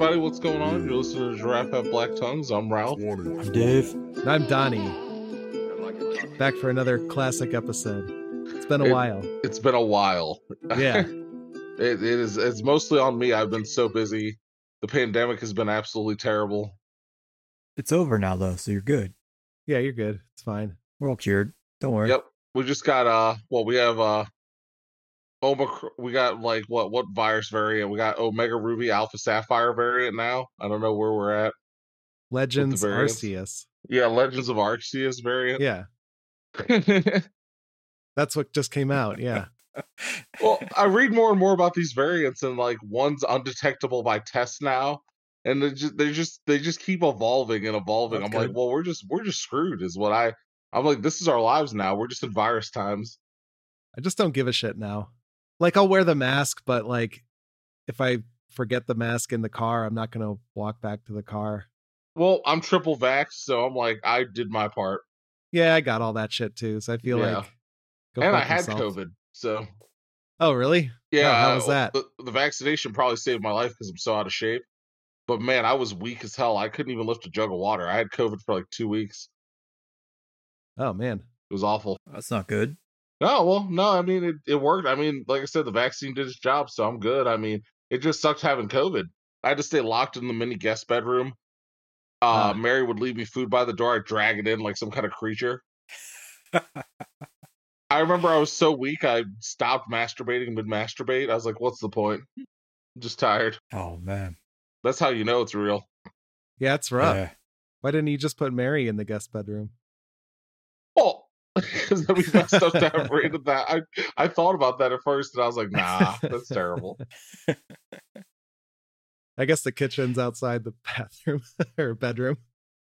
Hey everybody, what's going on? You're listening to Giraffe Have Black Tongues. I'm Ralph. I'm Dave. And I'm Donnie. Back for another classic episode. It's been a It- while. It's been a while. Yeah. it, it is. It's mostly on me. I've been so busy. The pandemic has been absolutely terrible. It's over now though, so you're good. Yeah, you're good. It's fine. We're all cured. Don't worry. Yep. We just got uh. Well, we have uh. Omicron. We got like what? What virus variant? We got Omega Ruby Alpha Sapphire variant now. I don't know where we're at. Legends. Arceus. Yeah, Legends of Arceus variant. Yeah. That's what just came out. Yeah. well, I read more and more about these variants, and like one's undetectable by tests now, and they just they just they just keep evolving and evolving. That's I'm like, well, we're just we're just screwed, is what I. I'm like, this is our lives now. We're just in virus times. I just don't give a shit now. Like I'll wear the mask, but like if I forget the mask in the car, I'm not gonna walk back to the car. Well, I'm triple vaxxed, so I'm like, I did my part, Yeah, I got all that shit too. So I feel Yeah. like go and I had yourself. COVID, so Oh, really? yeah. how was that? The, the vaccination probably saved my life because I'm so out of shape. But man, I was weak as hell. I couldn't even lift a jug of water. I had COVID for like two weeks. Oh man. It was awful. That's not good. No, well, no, I mean it, it worked. I mean, like I said, the vaccine did its job, so I'm good. I mean, it just sucked having COVID. I had to stay locked in the mini guest bedroom. Uh Ah. Mary would leave me food by the door. I'd drag it in like some kind of creature. I remember I was so weak I stopped masturbating mid masturbate. I was like, what's the point? I'm just tired. Oh man. That's how you know it's real. Yeah, it's rough. Yeah. Why didn't you just put Mary in the guest bedroom? Because then we messed up that rated that. I I thought about that at first and I was like, nah, that's terrible. I guess the kitchen's outside the bathroom or bedroom.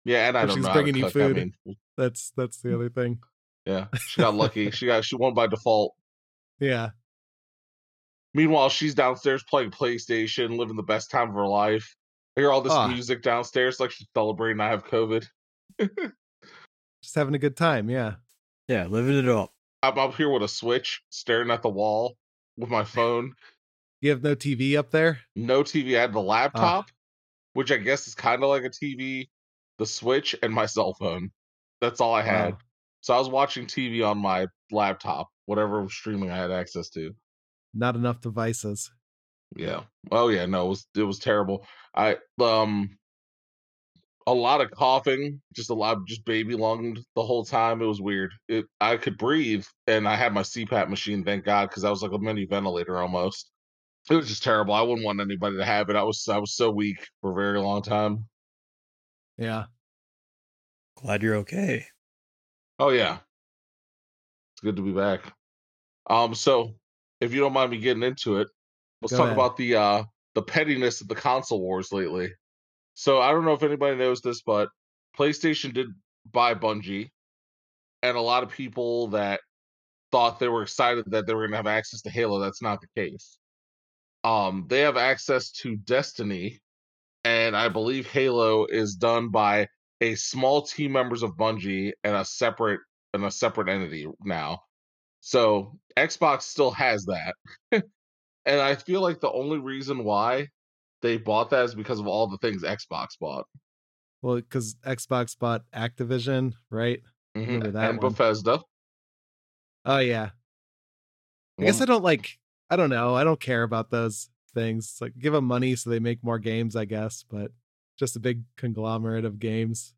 Yeah, and I don't she's know. bringing you cook. I food. mean, That's that's the other thing. Yeah, she got lucky. she got she won by default. Yeah. Meanwhile, she's downstairs playing PlayStation, living the best time of her life. I hear all this Ah. music downstairs, like she's celebrating. I have COVID. Just having a good time. Yeah. Yeah, living it up. I'm up here with a switch, staring at the wall with my phone. You have no TV up there? No TV. I had the laptop, which I guess is kind of like a TV, the switch, and my cell phone. That's all I had. Wow. So I was watching TV on my laptop, whatever streaming I had access to. Not enough devices. Yeah. Oh yeah, no, it was it was terrible. I um a lot of coughing, just a lot just baby lunged the whole time. It was weird. It I could breathe and I had my CPAP machine, thank God, because I was like a mini ventilator almost. It was just terrible. I wouldn't want anybody to have it. I was I was so weak for a very long time. Yeah. Glad you're okay. Oh yeah. It's good to be back. Um so if you don't mind me getting into it, let's Go talk ahead. about the uh the pettiness of the console wars lately. So I don't know if anybody knows this, but PlayStation did buy Bungie, and a lot of people that thought they were excited that they were going to have access to Halo. That's not the case. Um, they have access to Destiny, and I believe Halo is done by a small team members of Bungie and a separate and a separate entity now. So Xbox still has that, and I feel like the only reason why they bought that is because of all the things Xbox bought. Well, because Xbox bought Activision, right? Mhm, that and one. Bethesda. Oh yeah. I guess I don't like I don't know. I don't care about those things. It's like give them money so they make more games, I guess, but just a big conglomerate of games.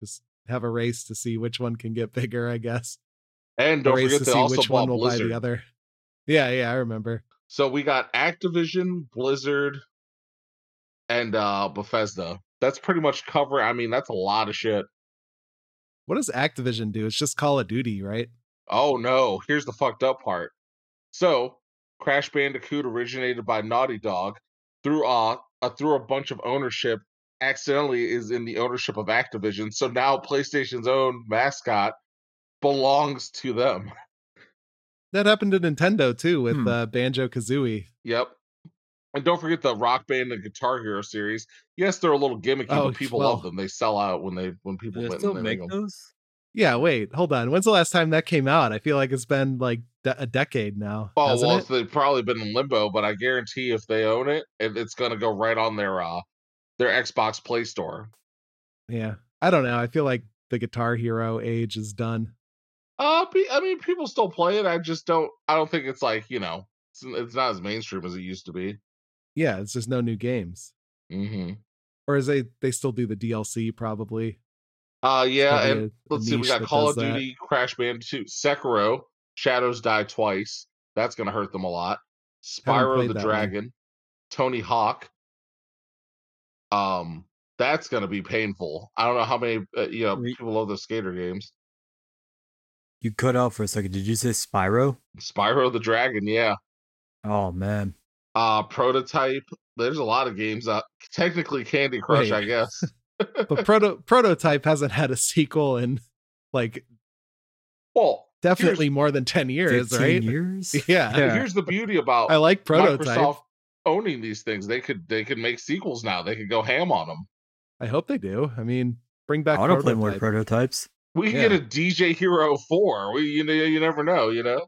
Just have a race to see which one can get bigger, I guess. and A don't race forget to see also which one will buy the other. Yeah, yeah, I remember. So we got Activision, Blizzard, and uh Bethesda. That's pretty much cover. I mean, that's a lot of shit. What does Activision do? It's just Call of Duty, right? Oh no, here's the fucked up part. So, Crash Bandicoot originated by Naughty Dog through uh, uh through a bunch of ownership accidentally is in the ownership of Activision. So now PlayStation's own mascot belongs to them. That happened to Nintendo too with Hmm. uh, Banjo Kazooie. Yep. And don't forget the Rock Band and Guitar Hero series. Yes, they're a little gimmicky, Oh, but people love them. They sell out when they when people they still make them. those? Yeah, wait, hold on. When's the last time that came out? I feel like it's been like de- a decade now. Oh well, it? they've probably been in limbo, but I guarantee if they own it, it it's gonna go right on their uh their Xbox Play Store. yeah. I don't know. I feel like the Guitar Hero age is done. Uh, I mean, people still play it. I just don't. I don't think it's like you know, it's, it's not as mainstream as it used to be. Yeah, it's just no new games. hmm Or is they they still do the DLC probably? Uh, yeah, Probably and a- a let's see, we got Call does of that. Duty, Crash Bandicoot, Sekiro, Shadows Die Twice. That's gonna hurt them a lot. Spyro the that one. Dragon, Tony Hawk. Um, that's gonna be painful. I don't know how many uh, you know people love those skater games. You cut out for a second. Did you say Spyro? Spyro the Dragon, yeah. Oh man. Uh, Prototype. There's a lot of games. Uh, technically Candy Crush, Wait. I guess. But proto prototype hasn't had a sequel in like Well, definitely more than 10 years, 15 right? years? Yeah. here's, here's the beauty about I like prototype. Microsoft owning these things. They could they could make sequels now. They could go ham on them. I hope they do. I mean, bring back I back want to play more prototypes. We can Yeah. get a DJ Hero Four. We you know you never know. You know.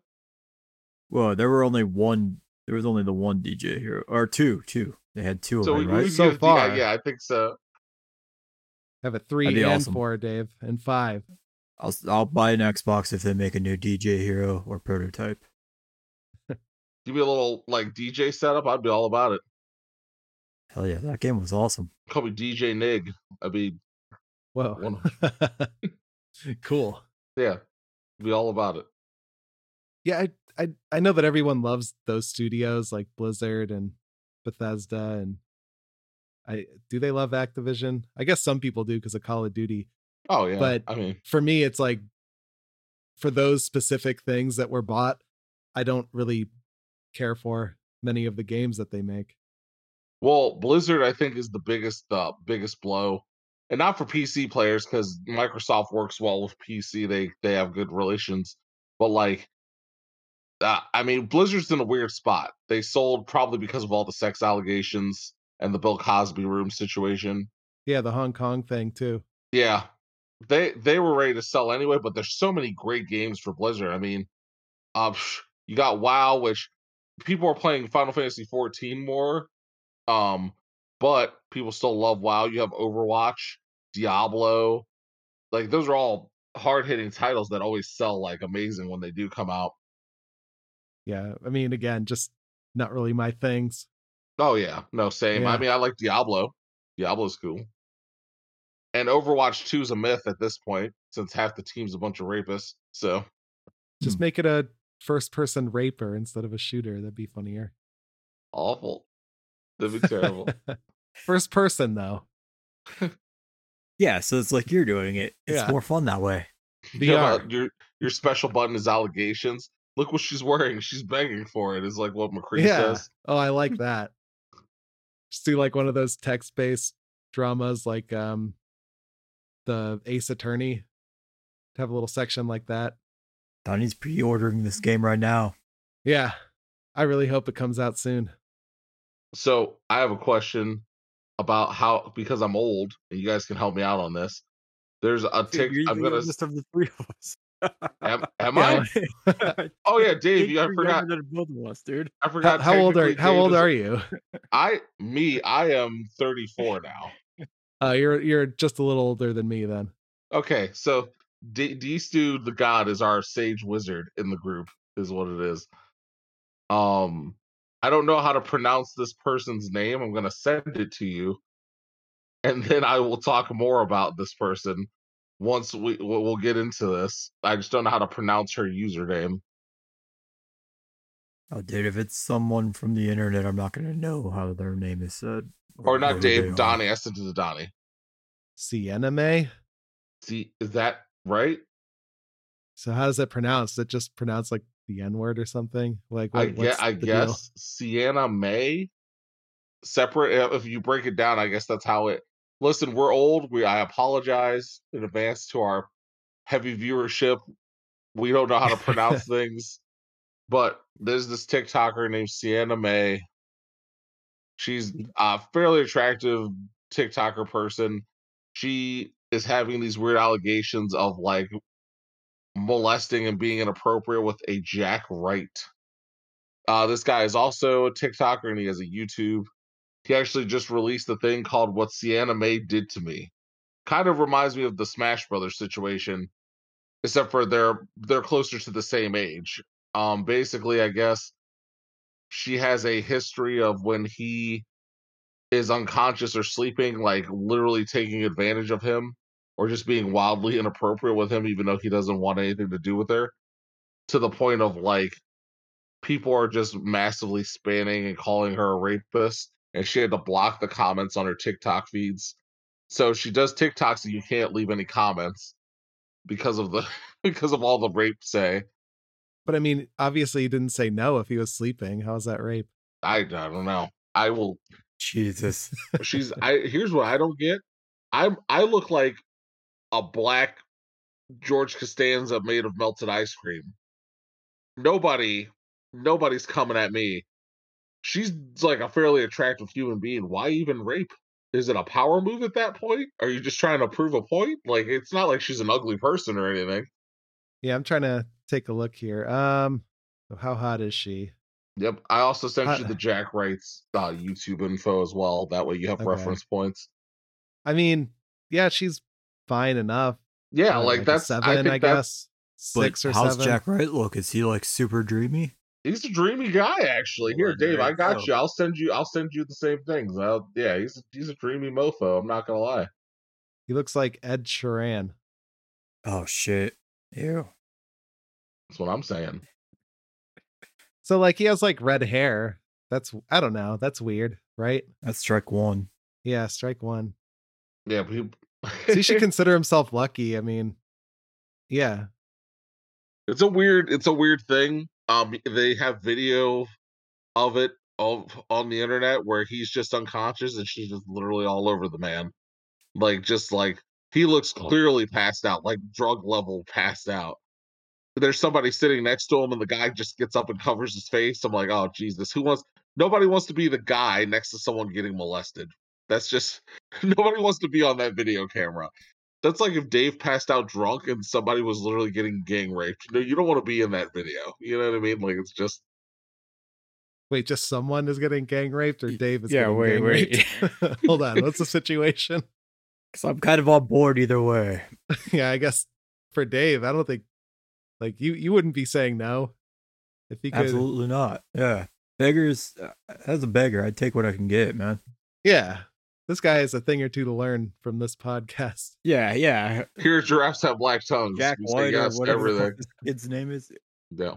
Well, there were only one. There was only the one DJ hero, or two, two. They had two of So we, them, we right? can So get far. yeah, yeah, I think so. Have a three and awesome. four, Dave, and five. I'll s- I'll buy an Xbox if they make a new DJ hero or prototype. Give me a little like DJ setup. I'd be all about it. Hell yeah, that game was awesome. Call me DJ Nig. I'd be Whoa. Cool. yeah, be all about it. Yeah, I, I I know that everyone loves those studios like Blizzard and Bethesda and I do they love Activision? I guess some people do because of Call of Duty. Oh yeah, But- I mean, For me, it's like for those specific things that were bought, I don't really care for many of the games that they make. well, Blizzard I think is the biggest uh, biggest blow, and not for PC players because Microsoft works well with PC. They they have good relations, but like. Uh, I mean, Blizzard's in a weird spot. They sold probably because of all the sex allegations and the Bill Cosby room situation. Yeah, the Hong Kong thing too. Yeah, they they were ready to sell anyway, but there's so many great games for Blizzard. I mean, uh, you got WoW, which people are playing Final Fantasy 14 more, um, but people still love WoW. You have Overwatch, Diablo, like those are all hard hitting titles that always sell like amazing when they do come out. Yeah, I mean, again, just not really my things. Oh yeah, no, same. I mean, I like Diablo. Diablo's cool. And Overwatch 2 is a myth at this point, since half the team's a bunch of rapists. So Just Hmm. make it a first person raper instead of a shooter. That'd be funnier. awful. That'd be terrible. first person though. Yeah, so it's like you're doing it. It's Yeah. more fun that way. You know, VR. your your special button is allegations. Look what she's wearing. She's begging for it. Is like what McCree Yeah. says. Oh, I like that. Just do like one of those text based dramas like um the Ace Attorney. To have a little section like that. Donnie's pre-ordering this game right now. Yeah. I really hope it comes out soon. So I have a question about how because I'm old and you guys can help me out on this. There's a tick. I'm gonna. of the three of us. Am, am Yeah. I? Oh yeah, Dave. You, I forgot. both of us, dude. I How, forgot. how old are how Dave old is- are you? I me. I am 34 now. Uh you're you're just a little older than me then. Okay, so D, D Stu the God is our sage wizard in the group, is what it is. Um, I don't know how to pronounce this person's name. I'm gonna send it to you, and then I will talk more about this person once we we'll we'll get into this. I just don't know how to pronounce her username. Oh, dude, if it's someone from the internet, I'm not gonna know how their name is said. Or not who they Dave, are. Donnie. I sent it to Donnie. Sienna Mae. See, is that right? So how is it pronounced? Is it just pronounced like the N word or something? Like I what, guess, what's I the deal? guess Sienna Mae. Separate. If you break it down, I guess that's how it. Listen, we're old. We I apologize in advance to our heavy viewership. We don't know how to pronounce things, but there's this TikToker named Sienna Mae. She's a fairly attractive TikToker person. She is having these weird allegations of like molesting and being inappropriate with a Jack Wright. Uh, this guy is also a TikToker and he has a YouTube. He actually just released a thing called What Sienna Mae Did to Me. Kind of reminds me of the Smash Brothers situation, except for they're they're closer to the same age. Um, basically, I guess she has a history of when he is unconscious or sleeping, like literally taking advantage of him or just being wildly inappropriate with him, even though he doesn't want anything to do with her, to the point of like people are just massively spanning and calling her a rapist. And she had to block the comments on her TikTok feeds. So she does TikToks and you can't leave any comments because of the because of all the rape say. But I mean, obviously he didn't say no if he was sleeping. How is that rape? I, I don't know. I will Jesus. she's I here's what I don't get. I'm I look like a black George Costanza made of melted ice cream. Nobody nobody's coming at me. She's like a fairly attractive human being. Why even rape? Is it a power move at that point? Are you just trying to prove a point? Like it's not like she's an ugly person or anything. Yeah, I'm trying to take a look here. Um, how hot is she? Yep. I also sent Uh, you the Jack Wright's uh, YouTube info as well. That way you have Okay. reference points. I mean, yeah, she's fine enough. Yeah, Uh, like, a that's seven, I I, think that's guess. But Six or how's seven. Jack Wright look? Is he like super dreamy? He's a dreamy guy, actually. Here, Dave, I got go. you. I'll send you. I'll send you the same things. I'll, yeah, he's he's a dreamy mofo. I'm not gonna lie. He looks like Ed Sheeran. Oh shit. Ew. That's what I'm saying. So like he has like red hair. That's I don't know. That's weird, right? That's strike one. Yeah, strike one. Yeah, but he, So he should consider himself lucky. I mean, yeah. it's a weird. It's a weird thing. Um, they have video of it of on the internet where he's just unconscious and she's just literally all over the man, like just like he looks clearly passed out, like drug level passed out. There's somebody sitting next to him, and the guy just gets up and covers his face. I'm like, oh Jesus, who wants? Nobody wants to be the guy next to someone getting molested. That's just nobody wants to be on that video camera. That's like if Dave passed out drunk and somebody was literally getting gang raped. No, you don't want to be in that video. You know what I mean? Like it's just Wait, just someone is getting gang raped, or Dave is yeah, getting wait, gang wait. raped? Hold on, what's the situation? Cause I'm kind of on board either way. yeah, I guess for Dave, I don't think like you you wouldn't be saying no if he could. Absolutely not. Yeah. Beggars, uh, as a beggar, I'd take what I can get, man. Yeah, this guy has a thing or two to learn from this podcast. Yeah, yeah. here giraffes have black tongues. Jack You White or yes to whatever the everything. fuck kid's name is. Yeah.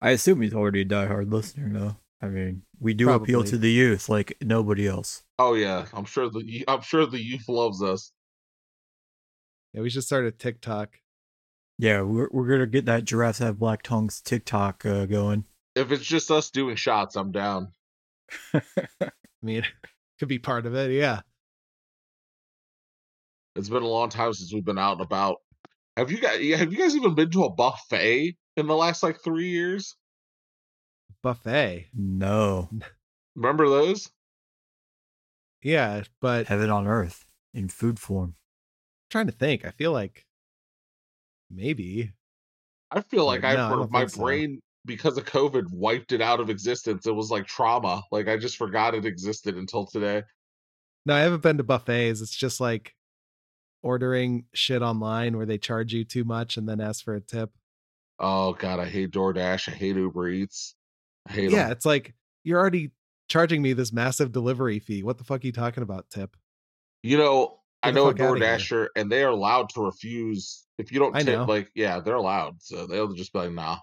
I assume he's already a diehard listener, though. I mean, we do appeal to the youth like nobody else. Oh yeah. I'm sure the y- I'm sure the youth loves us. Yeah, we should start a TikTok. Yeah, we're we're gonna get that giraffes have black tongues TikTok uh, going. If it's just us doing shots, I'm down. I mean, could be part of it. Yeah. It's been a long time since we've been out and about. Have you guys have you guys even been to a buffet in the last like three years? Buffet. no, Remember those? Yeah, but heaven on earth in food form. trying to think. I feel like maybe. I feel like No, I, I for don't my think so. brain because of COVID wiped it out of existence. It was like trauma. Like I just forgot it existed until today. No, I haven't been to buffets. It's just like ordering shit online where they charge you too much and then ask for a tip. Oh god, I hate DoorDash. I hate Uber Eats. I hate. Yeah, it's like you're already charging me this massive delivery fee. What the fuck are you talking about, tip? You know, I Get know a. DoorDasher, and they are allowed to refuse if you don't I tip. know. Like, yeah, they're allowed, so they'll just be like, "Nah."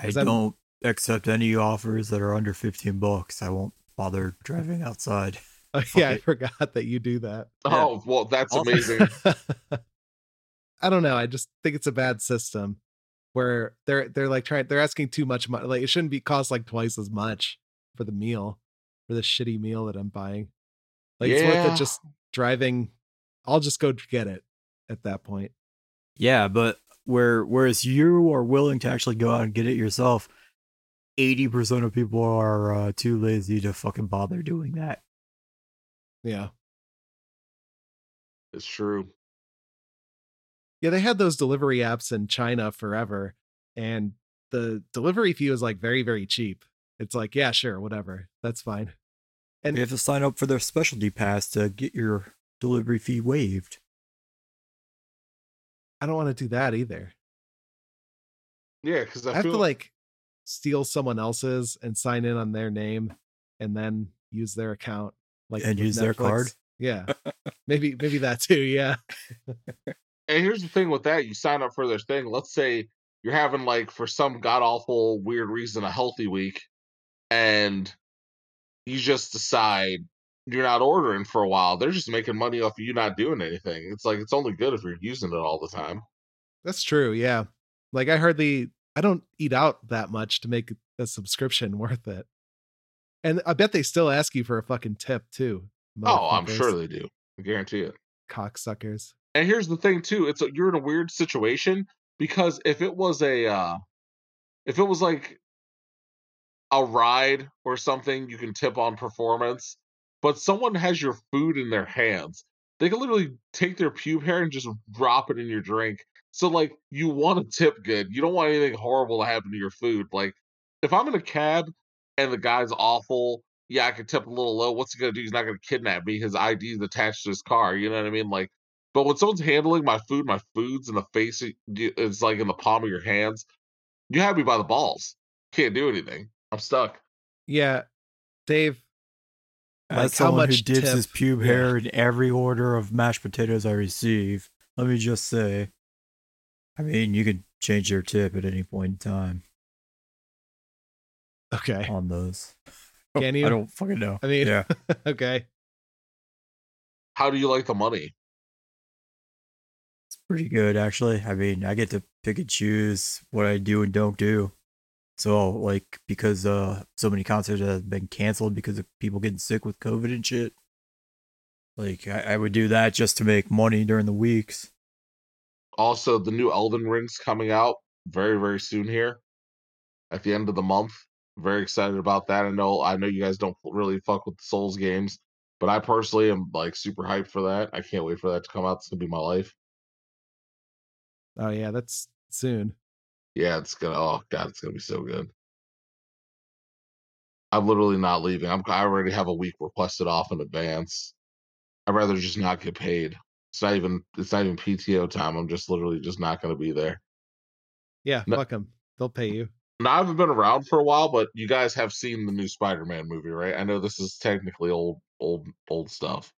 I Is that- don't accept any offers that are under fifteen bucks. I won't bother driving outside. Oh, yeah, I forgot that you do that. Oh, yeah. Oh, well, that's Also- amazing. I don't know. I just think it's a bad system where they're they're like trying they're asking too much money. Like it shouldn't be cost like twice as much for the meal for the shitty meal that I'm buying. Like it's worth it just driving. I'll just go get it at that point. Yeah, but where whereas you are willing to actually go out and get it yourself, eighty percent of people are uh, too lazy to fucking bother doing that. Yeah. It's true. Yeah, they had those delivery apps in China forever, and the delivery fee was like very, very cheap. It's like, yeah, sure, whatever. That's fine. And you have to sign up for their specialty pass to get your delivery fee waived. I don't want to do that either. Yeah, because I, I have feel to like steal someone else's and sign in on their name and then use their account like and with use their card. Yeah. maybe maybe that too, yeah. And here's the thing with that: you sign up for this thing. Let's say you're having like for some god awful weird reason a healthy week, and you just decide you're not ordering for a while. They're just making money off of you not doing anything. It's like it's only good if you're using it all the time. That's true, yeah. Like I hardly I don't eat out that much to make a subscription worth it. And I bet they still ask you for a fucking tip too. Oh, I'm sure they do. I guarantee it. cocksuckers. And here's the thing too: it's a, you're in a weird situation because if it was a, uh, if it was like a ride or something, you can tip on performance. But someone has your food in their hands. They can literally take their pube hair and just drop it in your drink. So like, you want to tip good. You don't want anything horrible to happen to your food. Like, if I'm in a cab and the guy's awful, yeah, I could tip a little low. What's he gonna do? He's not gonna kidnap me. His ID's attached to his car. You know what I mean? Like, but when someone's handling my food, my food's in the face, it's like in the palm of your hands. You have me by the balls. Can't do anything. I'm stuck. Yeah. Dave, Like, how someone who much dips his tip- pube yeah. hair in every order of mashed potatoes I receive, let me just say, I mean, you can change your tip at any point in time okay. on those. Can you? I don't fucking know. I mean, yeah. okay. How do you like the money? It's pretty good, actually. I mean, I get to pick and choose what I do and don't do. So, like, because uh, so many concerts have been canceled because of people getting sick with COVID and shit. Like, I, I would do that just to make money during the weeks. Also, the new Elden Ring's coming out very, very soon here at the end of the month. Very excited about that. I know I know you guys don't really fuck with the Souls games, but I personally am like super hyped for that. I can't wait for that to come out. It's gonna be my life. Oh yeah, that's soon. Yeah, it's gonna oh god, it's gonna be so good. I'm literally not leaving. I'm I already have a week requested off in advance. I'd rather just not get paid. It's not even it's not even PTO time. I'm just literally just not gonna be there. Yeah, No- fuck them. They'll pay you. Now I haven't been around for a while, but you guys have seen the new Spider-Man movie, right? I know this is technically old, old, old stuff.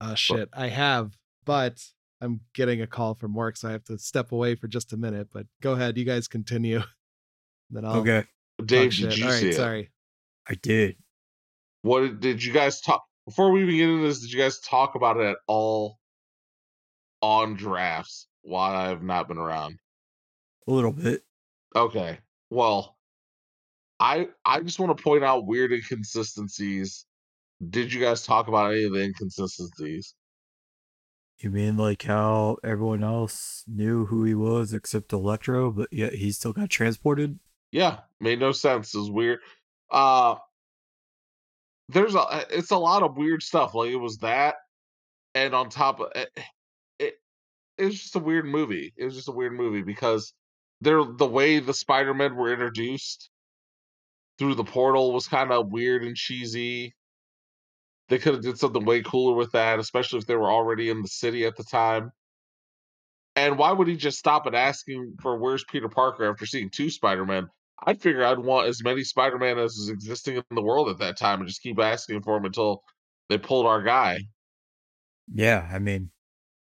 Uh shit, I have, but I'm getting a call from work, so I have to step away for just a minute. But go ahead, you guys continue. Then I'll Okay. Dave, did you All right, see it? sorry. I did. What did, did you guys talk before we even get into this? Did you guys talk about it at all on drafts while I have not been around? A little bit. Okay. Well, I I just want to point out weird inconsistencies. Did you guys talk about any of the inconsistencies? You mean like how everyone else knew who he was except Electro, but yet he still got transported? Yeah, made no sense. It was weird. Uh there's a it's a lot of weird stuff. Like it was that, and on top of it, it it's just a weird movie. It was just a weird movie because they're the way the Spider-Men were introduced through the portal was kind of weird and cheesy. They could have did something way cooler with that, especially if they were already in the city at the time. And why would he just stop at asking for where's Peter Parker after seeing two Spider-Men? I'd figure I'd want as many Spider-Man as is existing in the world at that time and just keep asking for him until they pulled our guy. Yeah, I mean,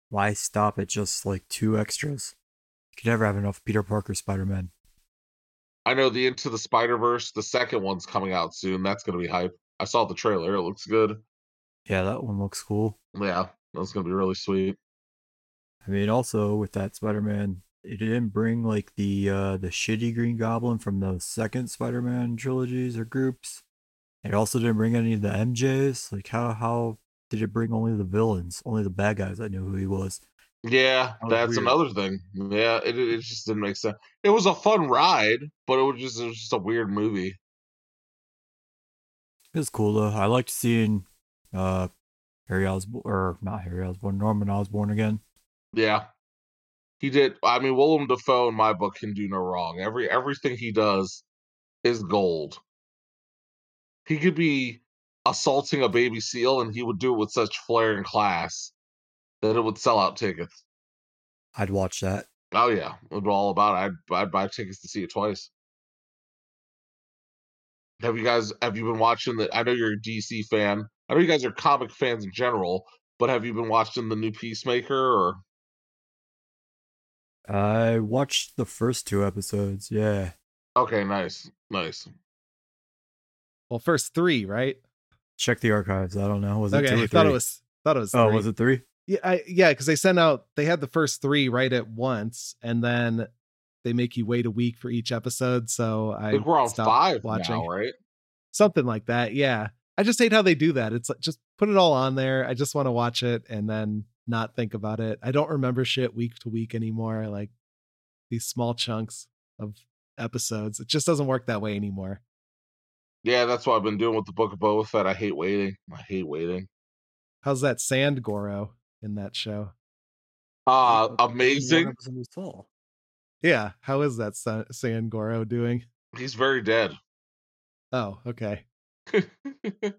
why stop at just like two extras? You could never have enough Peter Parker Spider Man. I know the Into the Spider-Verse, the second one's coming out soon. That's gonna be hype. I saw the trailer. It looks good. Yeah, that one looks cool. Yeah, that's gonna be really sweet. I mean, also with that Spider Man, it didn't bring like the uh the shitty Green Goblin from the second Spider Man trilogies or groups. It also didn't bring any of the MJs. Like how how did it bring only the villains, only the bad guys that knew who he was? Yeah, That was that's weird. another thing. Yeah, it it just didn't make sense. It was a fun ride, but it was just it was just a weird movie. It was cool though. I liked seeing uh Harry Osborn, or not Harry Osborn, Norman Osborn again. Yeah. He did I mean Willem Dafoe in my book can do no wrong. Every everything he does is gold. He could be assaulting a baby seal and he would do it with such flair and class that it would sell out tickets. I'd watch that. Oh yeah, it'd be all about it. I'd I'd buy tickets to see it twice. Have you guys have you been watching the I know you're a DC fan. I know you guys are comic fans in general, but have you been watching the new Peacemaker or I watched the first two episodes. Yeah. Okay, nice. Nice. Well, first three, right? Check the archives. I don't know. Was it okay, two or I thought three? it was thought it was. Oh, three. was it three? Yeah, I, yeah, because they sent out they had the first three right at once, and then they make you wait a week for each episode. So I I think we're on five watching. now, right? something like that. Yeah, I just hate how they do that. It's like just put it all on there. I just want to watch it and then not think about it. I don't remember shit week to week anymore. Like these small chunks of episodes. It just doesn't work that way anymore. Yeah, that's what I've been doing with the Book of Boba Fett. I hate waiting. I hate waiting. How's that Sand Goro in that show? Uh amazing. episode was all. Yeah, how is that Sand Goro doing? He's very dead. Oh, okay.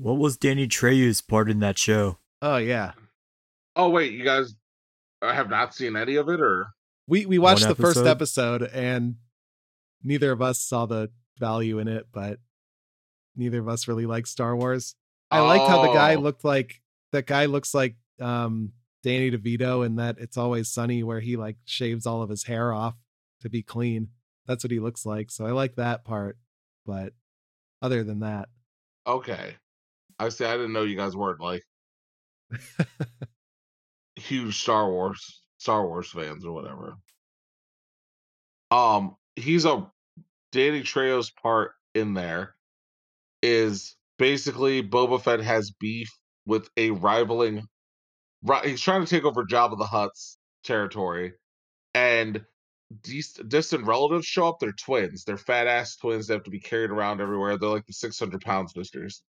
What was Danny Trejo's part in that show? Oh yeah. oh wait, you guys I have not seen any of it, or We we watched One the first episode? episode and neither of us saw the value in it, but neither of us really liked Star Wars. I liked how the guy Oh. looked like that guy looks like um Danny DeVito in that it's always sunny where he like shaves all of his hair off to be clean. That's what he looks like. So I like that part. But other than that, okay? I see. I didn't know you guys weren't like huge Star Wars Star Wars fans or whatever. Um, he's a Danny Trejo's part in there is basically Boba Fett has beef with a rivaling. Right, he's trying to take over Jabba the Hutt's territory, and distant relatives show up. They're twins. They're fat ass twins. They have to be carried around everywhere. They're like the six hundred pound sisters.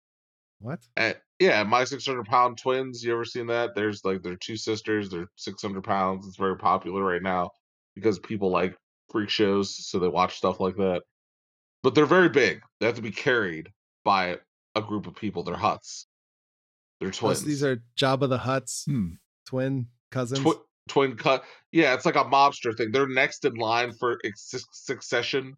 what? And yeah, my 600 pound twins. You ever seen that? There's like they're two sisters. They're 600 pounds. It's very popular right now because people like freak shows, so they watch stuff like that. But they're very big. They have to be carried by a group of people. They're huts. They're twins. so these are Jabba the Hutts, Hmm. twin cousins. Twi- twin cut. Yeah, it's like a mobster thing. They're next in line for ex- succession.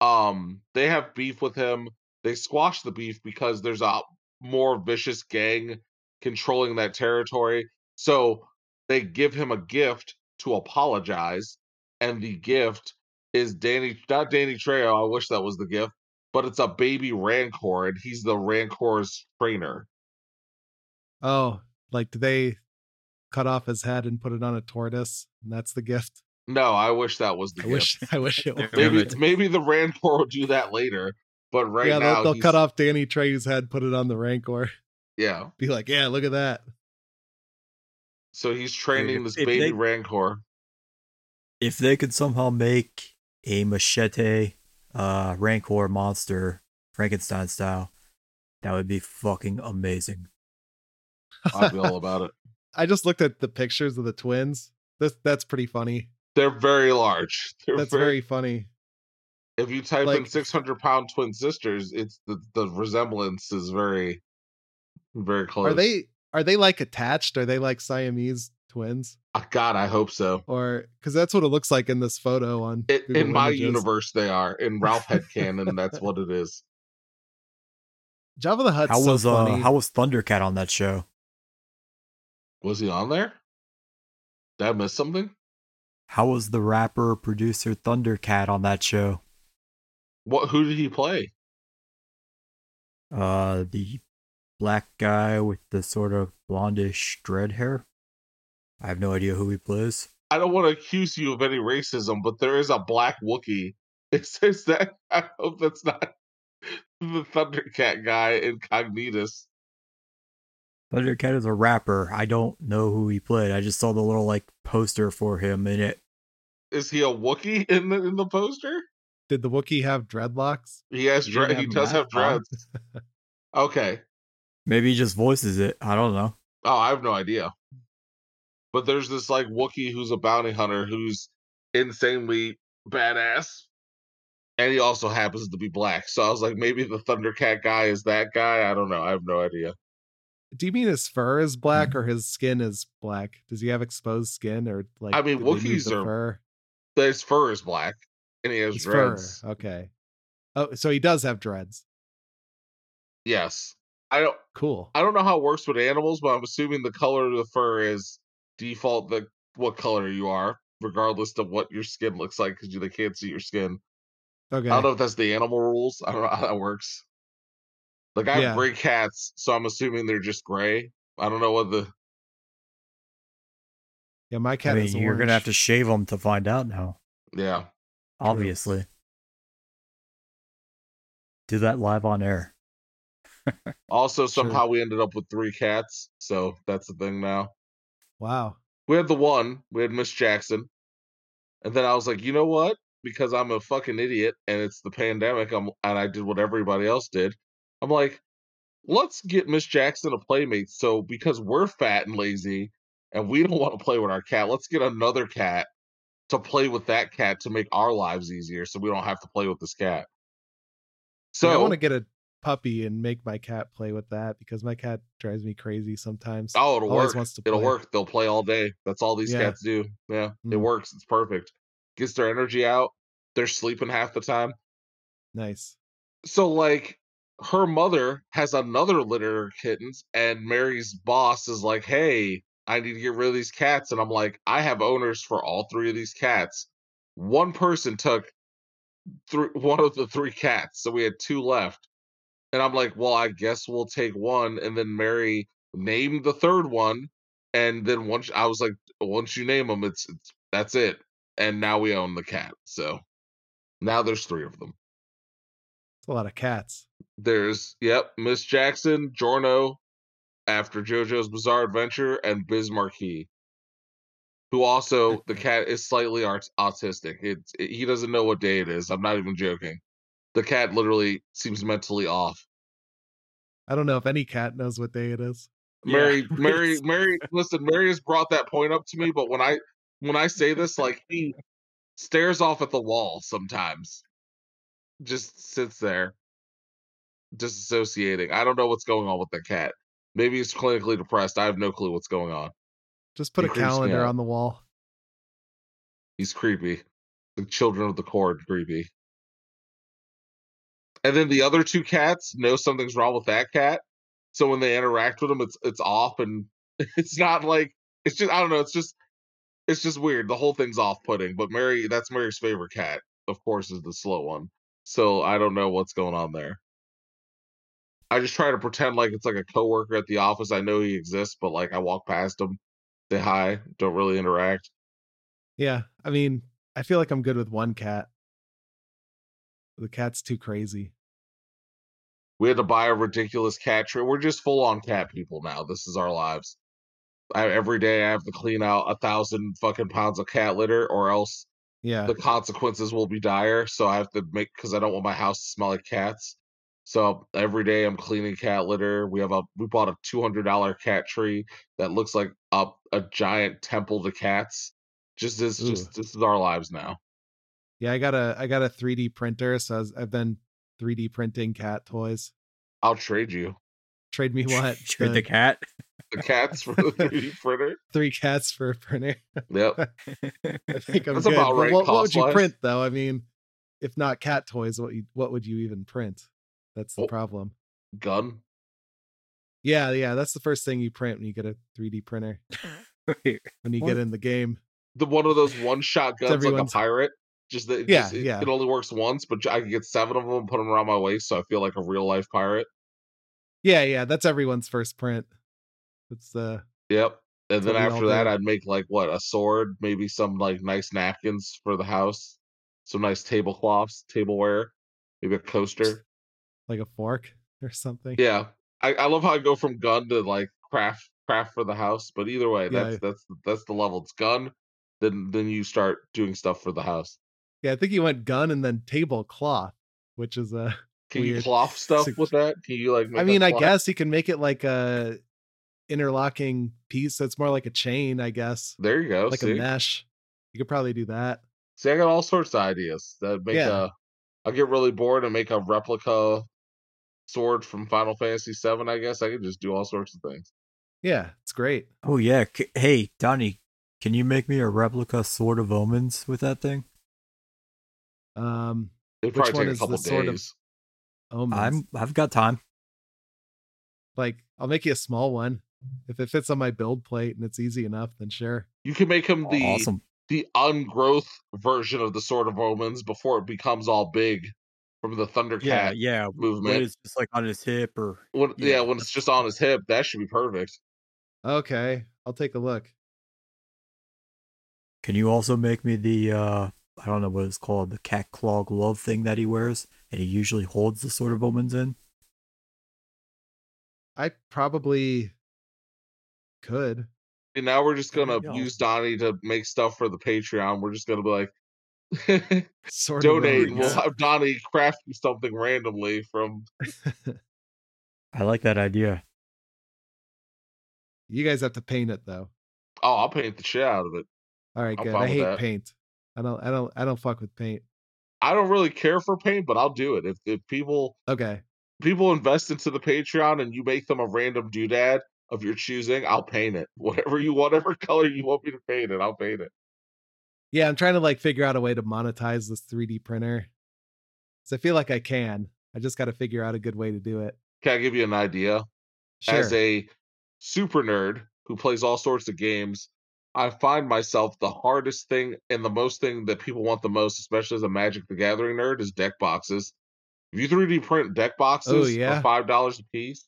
Um, they have beef with him. They squash the beef because there's a more vicious gang controlling that territory. So they give him a gift to apologize, and the gift is Danny, not Danny Trejo. I wish that was the gift, but it's a baby Rancor, and he's the Rancor's trainer. Oh, like do they cut off his head and put it on a tortoise? And that's the gift. No, I wish that was the I gift. wish I wish it was. Maybe maybe the Rancor will do that later, but right yeah, now they'll, they'll cut off Danny Trejo's head, put it on the Rancor. Yeah, Be like, yeah, look at that. so he's training if- this if baby they- Rancor. If they could somehow make a machete uh rancor monster Frankenstein style, that would be fucking amazing. I'd be all about it. I just looked at the pictures of the twins. This that's pretty funny. They're very large. They're That's very, very funny. If you type in like- six hundred pound twin sisters, it's the the resemblance is very, very close. Are they are they like attached? Are they like Siamese twins? Oh, God, I hope so. Or because that's what it looks like in this photo on It, Google in my Images. universe, they are. In Ralph Headcanon, that's what it is. Jabba the Hutt's how so was funny. uh how was Thundercat on that show? Was he on there? Did I miss something? How was the rapper producer Thundercat on that show? What? Who did he play? Uh the black guy with the sort of blondish dread hair. I have no idea who he plays. I don't want to accuse you of any racism, but there is a black Wookie. It says that. I hope that's not the Thundercat guy Incognitus. Thundercat is a rapper. I don't know who he played. I just saw the little like poster for him in it. Is he a Wookiee in the in the poster? Did the Wookiee have dreadlocks? He has He dread. didn't He have does have mask on. dreads. Okay. Maybe he just voices it. I don't know. Oh, I have no idea. But there's this like Wookiee who's a bounty hunter who's insanely badass. And he also happens to be black. So I was like, maybe the Thundercat guy is that guy. I don't know. I have no idea. Do you mean his fur is black mm-hmm. or his skin is black? Does he have exposed skin or like? I mean, Wookiees are- fur. His fur is black and he has His fur. dreads. Okay. Oh, so he does have dreads. Yes. I don't Cool. I don't know how it works with animals, but I'm assuming the color of the fur is default the what color you are, regardless of what your skin looks like, because they can't see your skin. Okay. I don't know if that's the animal rules. I don't know how that works. Like I have Yeah. gray cats, so I'm assuming they're just gray. I don't know what the Yeah, my I cat mean, is you're gonna have to shave them to find out now. yeah. Obviously. Do that live on air. Also, Sure. somehow we ended up with three cats, so that's the thing now. Wow. We had the one, we had Miss Jackson, and then I was like, you know what? Because I'm a fucking idiot and it's the pandemic, I'm and I did what everybody else did. I'm like, let's get Miss Jackson a playmate. So because we're fat and lazy and we don't want to play with our cat, let's get another cat to play with that cat to make our lives easier, so we don't have to play with this cat. So I want to get a puppy and make my cat play with that because my cat drives me crazy sometimes. Oh, it'll Always work. wants to It'll play. work. They'll play all day. That's all these Yeah. cats do. Yeah, it Mm. works. It's perfect. Gets their energy out. They're sleeping half the time. Nice. So, like, her mother has another litter of kittens, and Mary's boss is like, "Hey, I need to get rid of these cats." And I'm like, "I have owners for all three of these cats. One person took three, one of the three cats, so we had two left." And I'm like, "Well, I guess we'll take one." And then Mary named the third one, and then once I was like, "Once you name them, it's, it's that's it." And now we own the cat. So now there's three of them. It's a lot of cats. There's yep, Miss Jackson, Giorno, after JoJo's Bizarre Adventure, and Biz Markie, who also the cat is slightly art- autistic. It's it, he doesn't know what day it is. I'm not even joking. The cat literally seems mentally off. I don't know if any cat knows what day it is. Mary, Yeah. Mary, Mary. Listen, Mary has brought that point up to me, but when I when I say this, like he stares off at the wall sometimes, just sits there, disassociating. I don't know what's going on with the cat. Maybe he's clinically depressed. I have no clue what's going on. Just put He a calendar on the wall. He's creepy. The children of the cord, creepy. And then the other two cats know something's wrong with that cat. So when they interact with him, it's it's off and it's not like it's just I don't know, it's just it's just weird. The whole thing's off putting. But Mary that's Mary's favorite cat, of course, is the slow one. So I don't know what's going on there. I just try to pretend like it's like a coworker at the office. I know he exists, but like I walk past him, say hi, don't really interact. Yeah. I mean, I feel like I'm good with one cat. The cat's too crazy. We had to buy a ridiculous cat tree. We're just full on cat people now. This is our lives. I, every day I have to clean out a thousand fucking pounds of cat litter, or else Yeah. the consequences will be dire. So I have to make because I don't want my house to smell like cats. So every day I'm cleaning cat litter. We have a we bought a two hundred dollar cat tree that looks like a a giant temple to cats. Just this Ooh. just this is our lives now. Yeah, I got a I got a 3D printer, so I've been 3D printing cat toys. I'll trade you Trade me what? Trade the The cat. the cats for the 3D printer. three cats for a printer. Yep. I think I'm That's good. about right what, what would you print though? I mean, if not cat toys, what you, what would you even print? That's the Oh. problem. Gun. Yeah, yeah, that's the first thing you print when you get a 3D printer. When you What? get in the game. the one of those one shot guns like a pirate. Just that Yeah, just, yeah. it only works once, but I can get seven of them and put them around my waist, so I feel like a real life pirate. Yeah, yeah, that's everyone's first print. It's uh Yep. And then what we all after that. I'd make like what a sword, maybe some like nice napkins for the house, some nice tablecloths, tableware, maybe a coaster. Like a fork or something. Yeah, I, I love how I go from gun to like craft craft for the house, but either way, Yeah. that's that's that's the level. It's gun, then then you start doing stuff for the house. Yeah, I think he went gun and then tablecloth, which is a Can you cloth stuff with that? Can you like? I mean, I guess you can make it like a interlocking piece that's more like a chain, I guess. There you go. Like see? a mesh. You could probably do that. see, I got all sorts of ideas that make Yeah. a. I get really bored and make a replica sword from Final Fantasy VII. I guess I could just do all sorts of things. Yeah, it's great. Oh yeah. C- hey, Donnie, can you make me a replica sword of omens with that thing? Um It'd Which probably one take a is the couple sword of- omens. I'm I've got time. like I'll make you a small one. If it fits on my build plate and it's easy enough, then sure. You can make him the awesome. the ungrowth version of the Sword of Omens before it becomes all big from the Thundercat Yeah, yeah. Movement. When movement. it's just like on his hip or When, yeah, yeah, when it's just on his hip, that should be perfect. Okay, I'll take a look. Can you also make me the uh I don't know what it's called, the cat claw glove thing that he wears and he usually holds the sword of omens in? I probably could. And now we're just gonna use Donnie to make stuff for the Patreon. We're just gonna be like Sort donate. omens. We'll have Donnie craft you something randomly from I like that idea. You guys have to paint it though. Oh, I'll paint the shit out of it. All right, I'm good. I hate that. paint. I don't I don't I don't fuck with paint. I don't really care for paint, but I'll do it. If if people Okay. people invest into the Patreon and you make them a random doodad of your choosing, I'll paint it. Whatever you whatever color you want me to paint it, I'll paint it. Yeah, I'm trying to like figure out a way to monetize this 3D printer. So I feel like I can. I just got to figure out a good way to do it. Can I give you an idea? Sure. As a super nerd who plays all sorts of games, I find myself the hardest thing and the most thing that people want the most, especially as a Magic the Gathering nerd, is deck boxes. If you 3D print deck oh, boxes Oh, yeah. for five dollars a piece,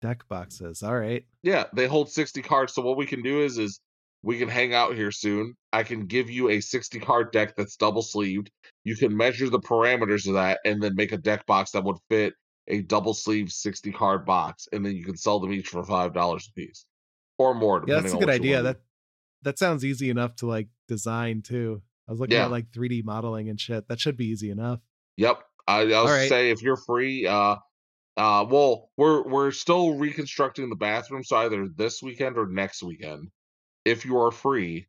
Deck boxes. All right. yeah, they hold 60 cards. So what we can do is is we can hang out here soon. I can give you a 60 card deck that's double sleeved. You can measure the parameters of that and then make a deck box that would fit a double sleeved 60 card box. And then you can sell them each for five dollars a piece. Or more, Yeah, that's a good idea. That that sounds easy enough to like design too. I was looking Yeah. at like 3D modeling and shit. That should be easy enough. Yep. I, I was Alright. say if you're free, uh uh well, we're we're still reconstructing the bathroom, so either this weekend or next weekend. If you are free,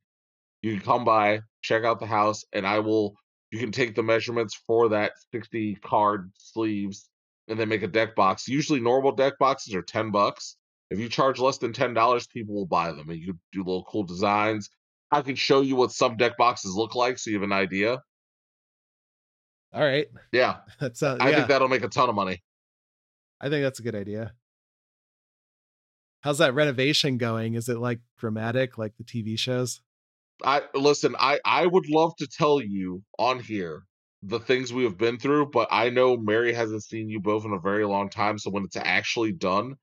you can come by, check out the house, and I will you can take the measurements for that 60 card sleeves and then make a deck box. Usually normal deck boxes are 10 bucks. If you charge less than $10, people will buy them and you do little cool designs. I can show you what some deck boxes look like so you have an idea. All right. Yeah, That sounds I yeah. think that'll make a ton of money. I think that's a good idea. How's that renovation going? Is it like dramatic like the TV shows? I listen, I I would love to tell you on here the things we have been through, but I know Mary hasn't seen you both in a very long time, so when it's actually done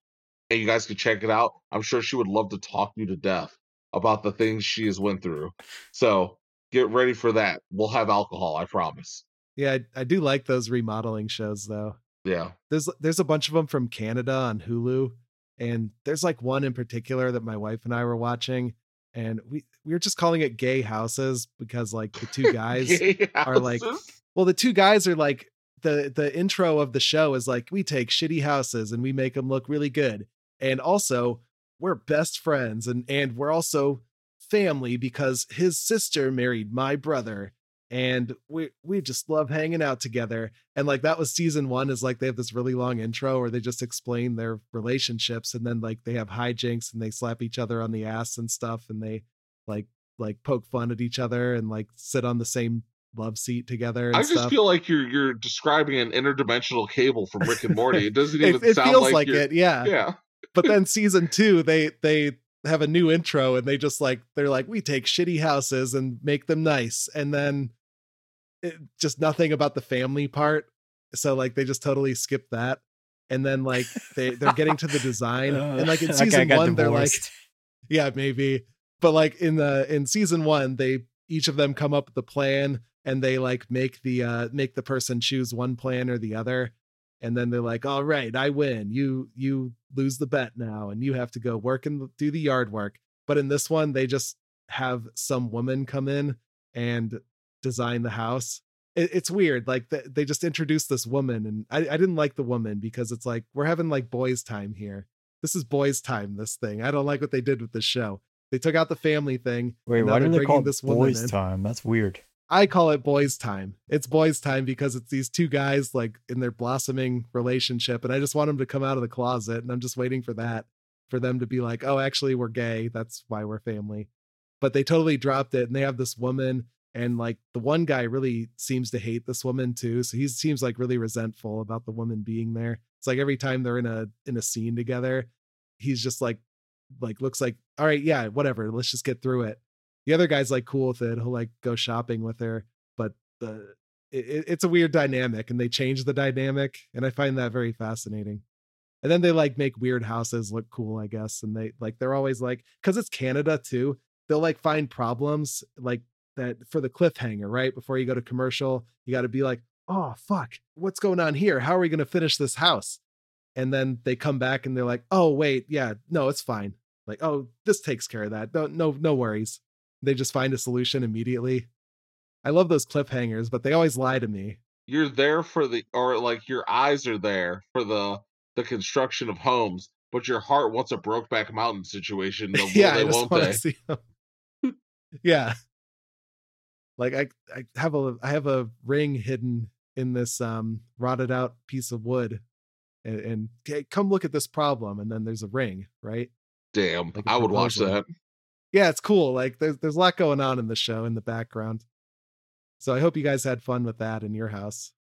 and you guys can check it out, I'm sure she would love to talk you to death about the things she has went through. So, get ready for that. We'll have alcohol, I promise. Yeah, I, I do like those remodeling shows though. Yeah. There's there's a bunch of them from Canada on Hulu, and there's like one in particular that my wife and I were watching, and we we were just calling it gay houses because like the two guys are like- well the two guys are like the the intro of the show is like we take shitty houses and we make them look really good and also we're best friends and and we're also family because his sister married my brother and we we just love hanging out together and like that was season one is like they have this really long intro where they just explain their relationships and then like they have hijinks and they slap each other on the ass and stuff and they like like poke fun at each other and like sit on the same love seat together and I just stuff. feel like you're you're describing an interdimensional cable from Rick and Morty. It doesn't even it sound feels like, like, it, yeah. Yeah. But then season two, they they have a new intro and they just like they're like we take shitty houses and make them nice, and then it, just nothing about the family part. So like they just totally skip that, and then like they they're getting to the design and like in season got one they're like yeah maybe but like in the in season one they each of them come up with the plan and they like make the uh make the person choose one plan or the other and then they're like all right i win you you lose the bet now and you have to go work and do the yard work but in this one they just have some woman come in and design the house it, it's weird. Like the, they just introduced this woman, and I, I didn't like the woman because it's like we're having like boys' time here. This is boys' time. This thing. I don't like what they did with the show. They took out the family thing. Wait, why do they call this woman boys' in. time? That's weird. I call it boys' time. It's boys' time because it's these two guys like in their blossoming relationship, and I just want them to come out of the closet, and I'm just waiting for that, for them to be like, oh, actually, we're gay. That's why we're family. But they totally dropped it, and they have this woman, and like the one guy really seems to hate this woman too, so he seems like really resentful about the woman being there. It's like every time they're in a in a scene together, he's just like like looks like all right, yeah, whatever, let's just get through it the other guy's like cool with it he'll like go shopping with her but the it, it's a weird dynamic and they change the dynamic and i find that very fascinating and then they like make weird houses look cool i guess and they like they're always like because it's canada too they'll like find problems like that for the cliffhanger right before you go to commercial you got to be like oh fuck what's going on here how are we going to finish this house and then they come back and they're like oh wait yeah no it's fine like oh this takes care of that no no no worries they just find a solution immediately. I love those cliffhangers, but they always lie to me. You're there for the or like your eyes are there for the the construction of homes, but your heart wants a Brokeback Mountain situation. No, yeah, they won't they? see them. yeah, like I I have a I have a ring hidden in this um rotted out piece of wood, and, and "Hey, come look at this problem, and then there's a ring, right? Damn, Like I would watch that. Yeah, it's cool. Like there's there's a lot going on in the show in the background. So I hope you guys had fun with that in your house.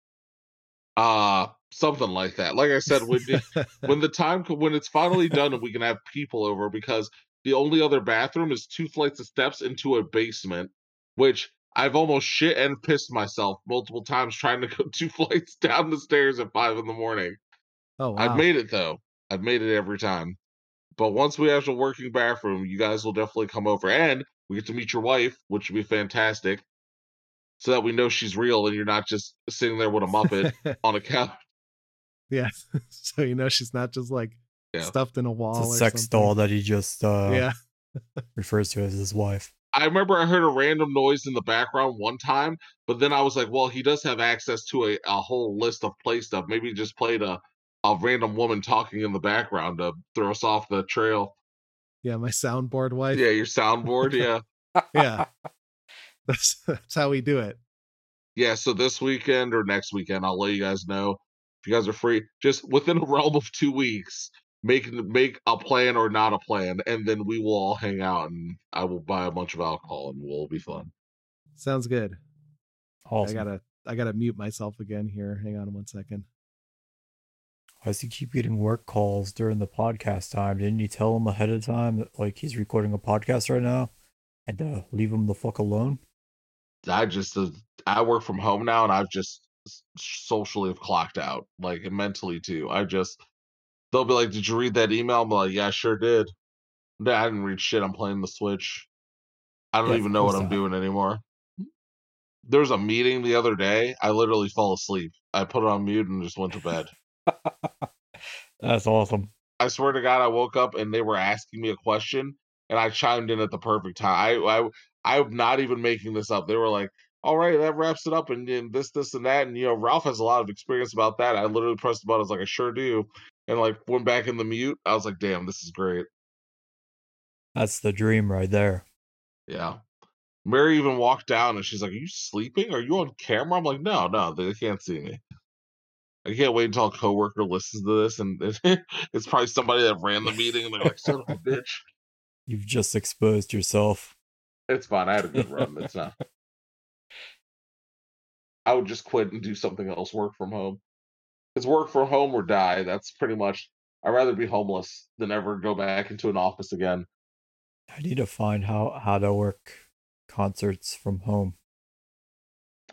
Uh something like that. Like I said, when when the time when it's finally done and we can have people over because the only other bathroom is two flights of steps into a basement, which I've almost shit and pissed myself multiple times trying to go two flights down the stairs at five in the morning. oh wow. I've made it though. I've made it every time. But once we have a working bathroom, you guys will definitely come over and we get to meet your wife, which would be fantastic. So that we know she's real and you're not just sitting there with a Muppet on a couch. yeah. so you know she's not just like Yeah. stuffed in a wall. It's a or sex something. doll that he just uh, yeah. refers to as his wife. I remember I heard a random noise in the background one time, but then I was like, well, he does have access to a, a whole list of play stuff. Maybe he just played a, a random woman talking in the background to throw us off the trail. Yeah, my soundboard wife. Yeah, your soundboard. Yeah. Yeah. That's that's how we do it. yeah. So this weekend or next weekend, I'll let you guys know if you guys are free. Just within a realm of two weeks, make make a plan or not a plan, and then we will all hang out and I will buy a bunch of alcohol and we'll be fun. Sounds good. Awesome. I gotta I gotta mute myself again here. Hang on one second. Why does he keep getting work calls during the podcast time? Didn't you tell him ahead of time that like he's recording a podcast right now and uh, leave him the fuck alone? I just uh, I work from home now, and I've just socially have clocked out, like mentally too. I just they'll be like, "Did you read that email?" I'm like, "Yeah, I sure did." No, I didn't read shit. I'm playing the Switch. I don't Yeah, even know what I'm not. doing anymore. Hmm. There was a meeting the other day. I literally fell asleep. I put it on mute and just went to bed. That's awesome. I swear to God, I woke up and they were asking me a question, and I chimed in at the perfect time. I, I, I'm not even making this up. They were like, "All right, that wraps it up," and, then this, this, and that. And you know, Ralph has a lot of experience about that. I literally pressed the button. I was like, "I sure do," and like went back in the mute. I was like, "Damn, this is great." That's the dream right there. Yeah. Mary even walked down and she's like, "Are you sleeping? Are you on camera?" I'm like, "No, no, they can't see me." I can't wait until a coworker listens to this, and it's probably somebody that ran the meeting, and they're like, "Son of a bitch." You've just exposed yourself. It's fine. I had a good run. It's not. I would just quit and do something else. Work from home. It's work from home or die. That's pretty much. I'd rather be homeless than ever go back into an office again. I need to find how how to work concerts from home.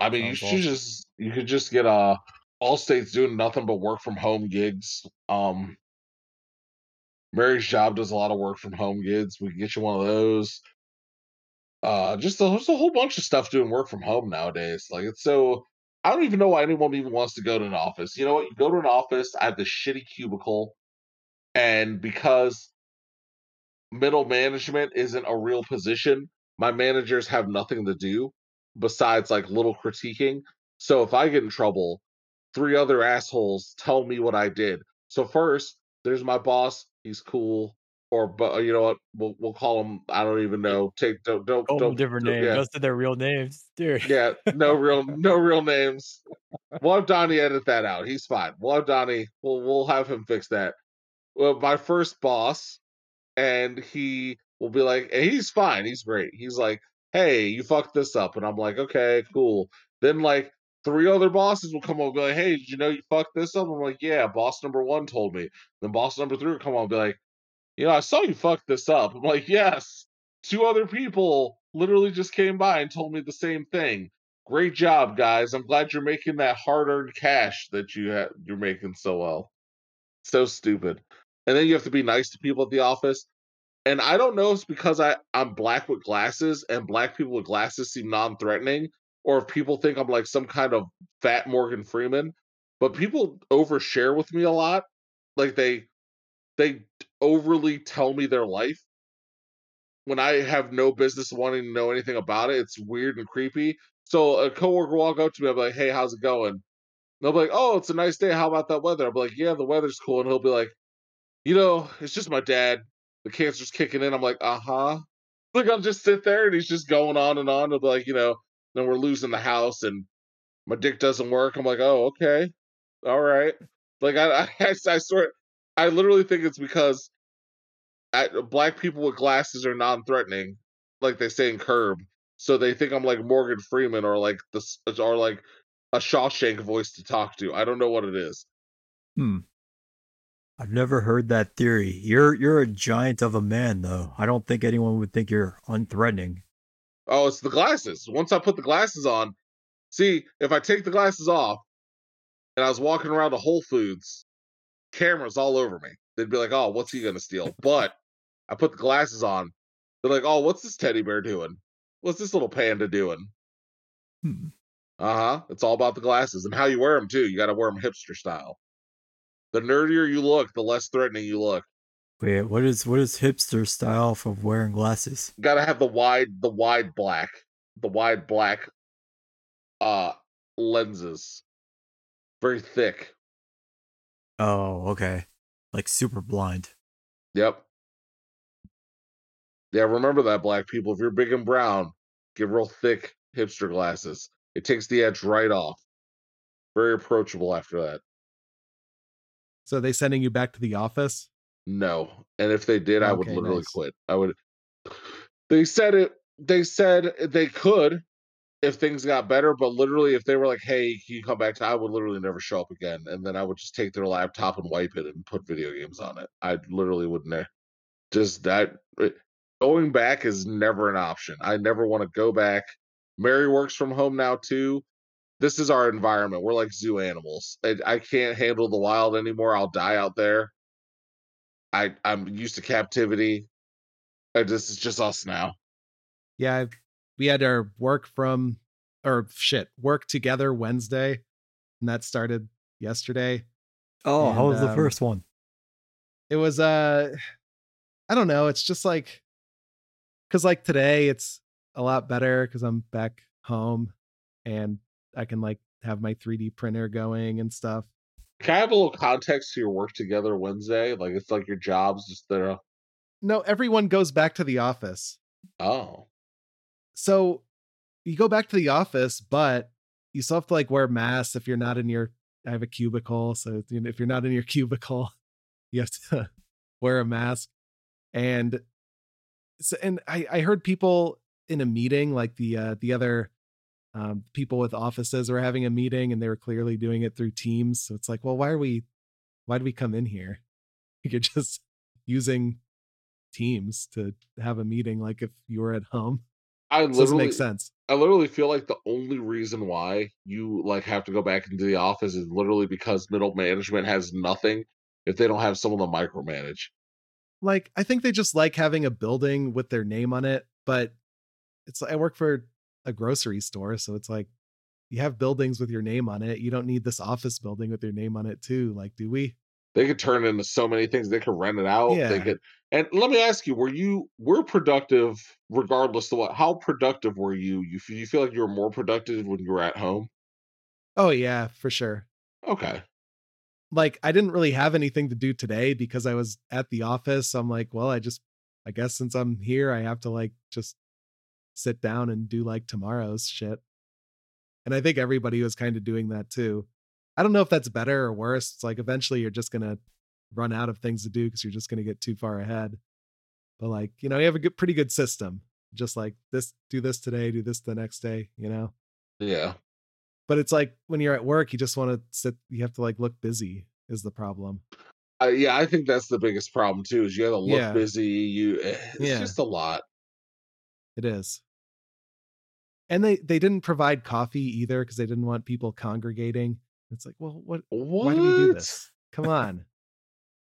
I mean, you should just you could just get uh all states doing nothing but work from home gigs. Um, Mary's job does a lot of work from home gigs. We can get you one of those. Uh, just a, there's a whole bunch of stuff doing work from home nowadays. Like it's so I don't even know why anyone even wants to go to an office. You know what? You go to an office. I have this shitty cubicle, and because middle management isn't a real position, my managers have nothing to do besides like little critiquing. So if I get in trouble, three other assholes tell me what I did. So first, there's my boss. He's cool. Or, but you know what? We'll we'll call them I don't even know. Take don't don't Oh, don't. different names. Yeah, Those are their real names, dude. yeah. No real no real names. We'll have Donnie edit that out. He's fine. We'll have Donnie. We'll we'll have him fix that. Well, my first boss, and he will be like, and he's fine. He's great. He's like, hey, you fucked this up, and I'm like, okay, cool. Then like three other bosses will come over and be like, hey, did you know you fucked this up? I'm like, yeah. Boss number one told me. Then boss number three will come on and be like, you know, I saw you fuck this up. I'm like, yes. Two other people literally just came by and told me the same thing. Great job, guys. I'm glad you're making that hard-earned cash that you ha- you're making so well. So stupid. And then you have to be nice to people at the office. And I don't know if it's because I, I'm black with glasses and black people with glasses seem non-threatening, or if people think I'm like some kind of fat Morgan Freeman. But people overshare with me a lot. Like they they overly tell me their life when I have no business wanting to know anything about it. It's weird and creepy. So a coworker will walk up to me, be like, "Hey, how's it going?" They'll be like, "Oh, it's a nice day. How about that weather?" Be like, "Yeah, the weather's cool." And he'll be like, "You know, it's just my dad. The cancer's kicking in." I'm like, "Uh huh." Like I'll just sit there and he's just going on and on. He'll be like, you know, then we're losing the house and my dick doesn't work. I'm like, "Oh, okay, all right." Like I, I, I swear, I literally think it's because I, black people with glasses are non-threatening, like they say in Curb. So they think I'm like Morgan Freeman or like the or like a Shawshank voice to talk to. I don't know what it is. Hmm. I've never heard that theory. You're you're a giant of a man, though. I don't think anyone would think you're unthreatening. Oh, it's the glasses. Once I put the glasses on, see if I take the glasses off, and I was walking around the Whole Foods, cameras all over me. They'd be like, "Oh, what's he gonna steal?" But I put the glasses on. They're like, "Oh, what's this teddy bear doing? What's this little panda doing?" Hmm. Uh huh. It's all about the glasses and how you wear them too. You got to wear them hipster style. The nerdier you look, the less threatening you look. Wait, what is what is hipster style for wearing glasses? Got to have the wide, the wide black, the wide black, uh, lenses. Very thick. Oh, okay. Like super blind. Yep. Yeah, remember that, black people. If you're big and brown, get real thick hipster glasses. It takes the edge right off. Very approachable after that. So are they sending you back to the office? No. And if they did, I would literally nice. quit. I would They said it they said they could if things got better, but literally if they were like, "Hey, can you come back to?" I would literally never show up again, and then I would just take their laptop and wipe it and put video games on it. I literally would ne- just that eh, going back is never an option. I never want to go back. Mary works from home now too. This is our environment. We're like zoo animals. I, I can't handle the wild anymore. I'll die out there. I I'm used to captivity. I it's just us now. Yeah, I've- we had our work from or shit work together Wednesday, and that started yesterday. Oh, how And, was the um, first one? It was uh, I don't know. It's just like, cause like today it's a lot better because I'm back home, and I can like have my 3D printer going and stuff. Can I have a little context to your work together Wednesday? Like it's like your jobs just there. No, everyone goes back to the office. Oh, so you go back to the office, but you still have to like wear masks if you're not in your. I have a cubicle, so if you're not in your cubicle, you have to wear a mask. And so, and I I heard people in a meeting, like the uh, the other um, people with offices were having a meeting, and they were clearly doing it through Teams. So it's like, well, why are we? Why do we come in here? You're just using Teams to have a meeting, like if you were at home. I This doesn't literally, make sense. I literally feel like the only reason why you like have to go back into the office is literally because middle management has nothing if they don't have someone to micromanage. like I think they just like having a building with their name on it, but it's I work for a grocery store, so it's like you have buildings with your name on it. You don't need this office building with your name on it too. Like, do we? They could turn it into so many things. They could rent it out. They could. And let me ask you: Were you were productive regardless of what? How productive were you? You you feel like you were more productive when you were at home? Oh yeah, for sure. Okay. Like I didn't really have anything to do today because I was at the office. I'm like, well, I just I guess since I'm here, I have to like just sit down and do like tomorrow's shit. And I think everybody was kind of doing that too. I don't know if that's better or worse. It's like eventually you're just gonna run out of things to do because you're just gonna get too far ahead. But like, you know, you have a good, pretty good system. Just like this, do this today, do this the next day, you know? Yeah. But it's like when you're at work, you just want to sit, you have to like look busy is the problem. Uh, yeah, I think that's the biggest problem too. Is you have to look Yeah. busy. You, eh, it's Yeah. just a lot. It is. And they they didn't provide coffee either because they didn't want people congregating. It's like, well, what What? why do we do this? Come on.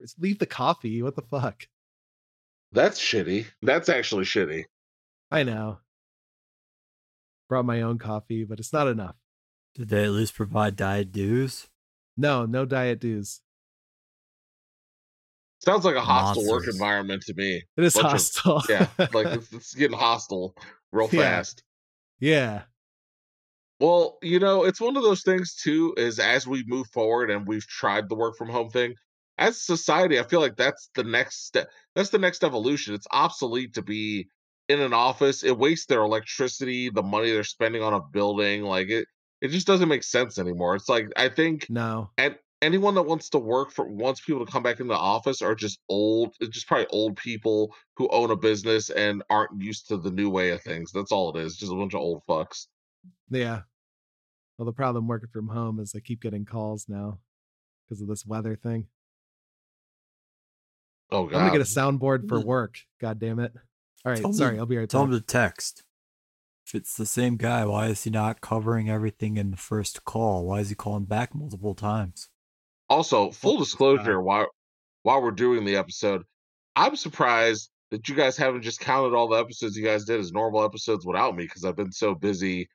Just leave the coffee. What the fuck? That's shitty. That's actually shitty. I know. Brought my own coffee, but it's not enough. Did they at least provide diet dews? No, no diet dews. Sounds like a hostile work environment to me. It is Bunch of- hostile. Yeah, like it's, it's getting hostile real Yeah. fast. yeah. Well, you know, it's one of those things too. Is as we move forward and we've tried the work from home thing, as society, I feel like that's the next step. That's the next evolution. It's obsolete to be in an office. It wastes their electricity, the money they're spending on a building. Like it, it just doesn't make sense anymore. It's like I think No. and anyone that wants to work for wants people to come back in the office are just old it's just probably old people who own a business and aren't used to the new way of things that's all it is just a bunch of old fucks Yeah. Well, the problem working from home is I keep getting calls now because of this weather thing. Oh I'm gonna get a soundboard for work. God damn it. All right, Tell me- sorry, I'll be right Tell back. Tell him to text. If it's the same guy, why is he not covering everything in the first call? Why is he calling back multiple times? also full Oh, disclosure God. while while we're doing the episode i'm surprised that you guys haven't just counted all the episodes you guys did as normal episodes without me because i've been so busy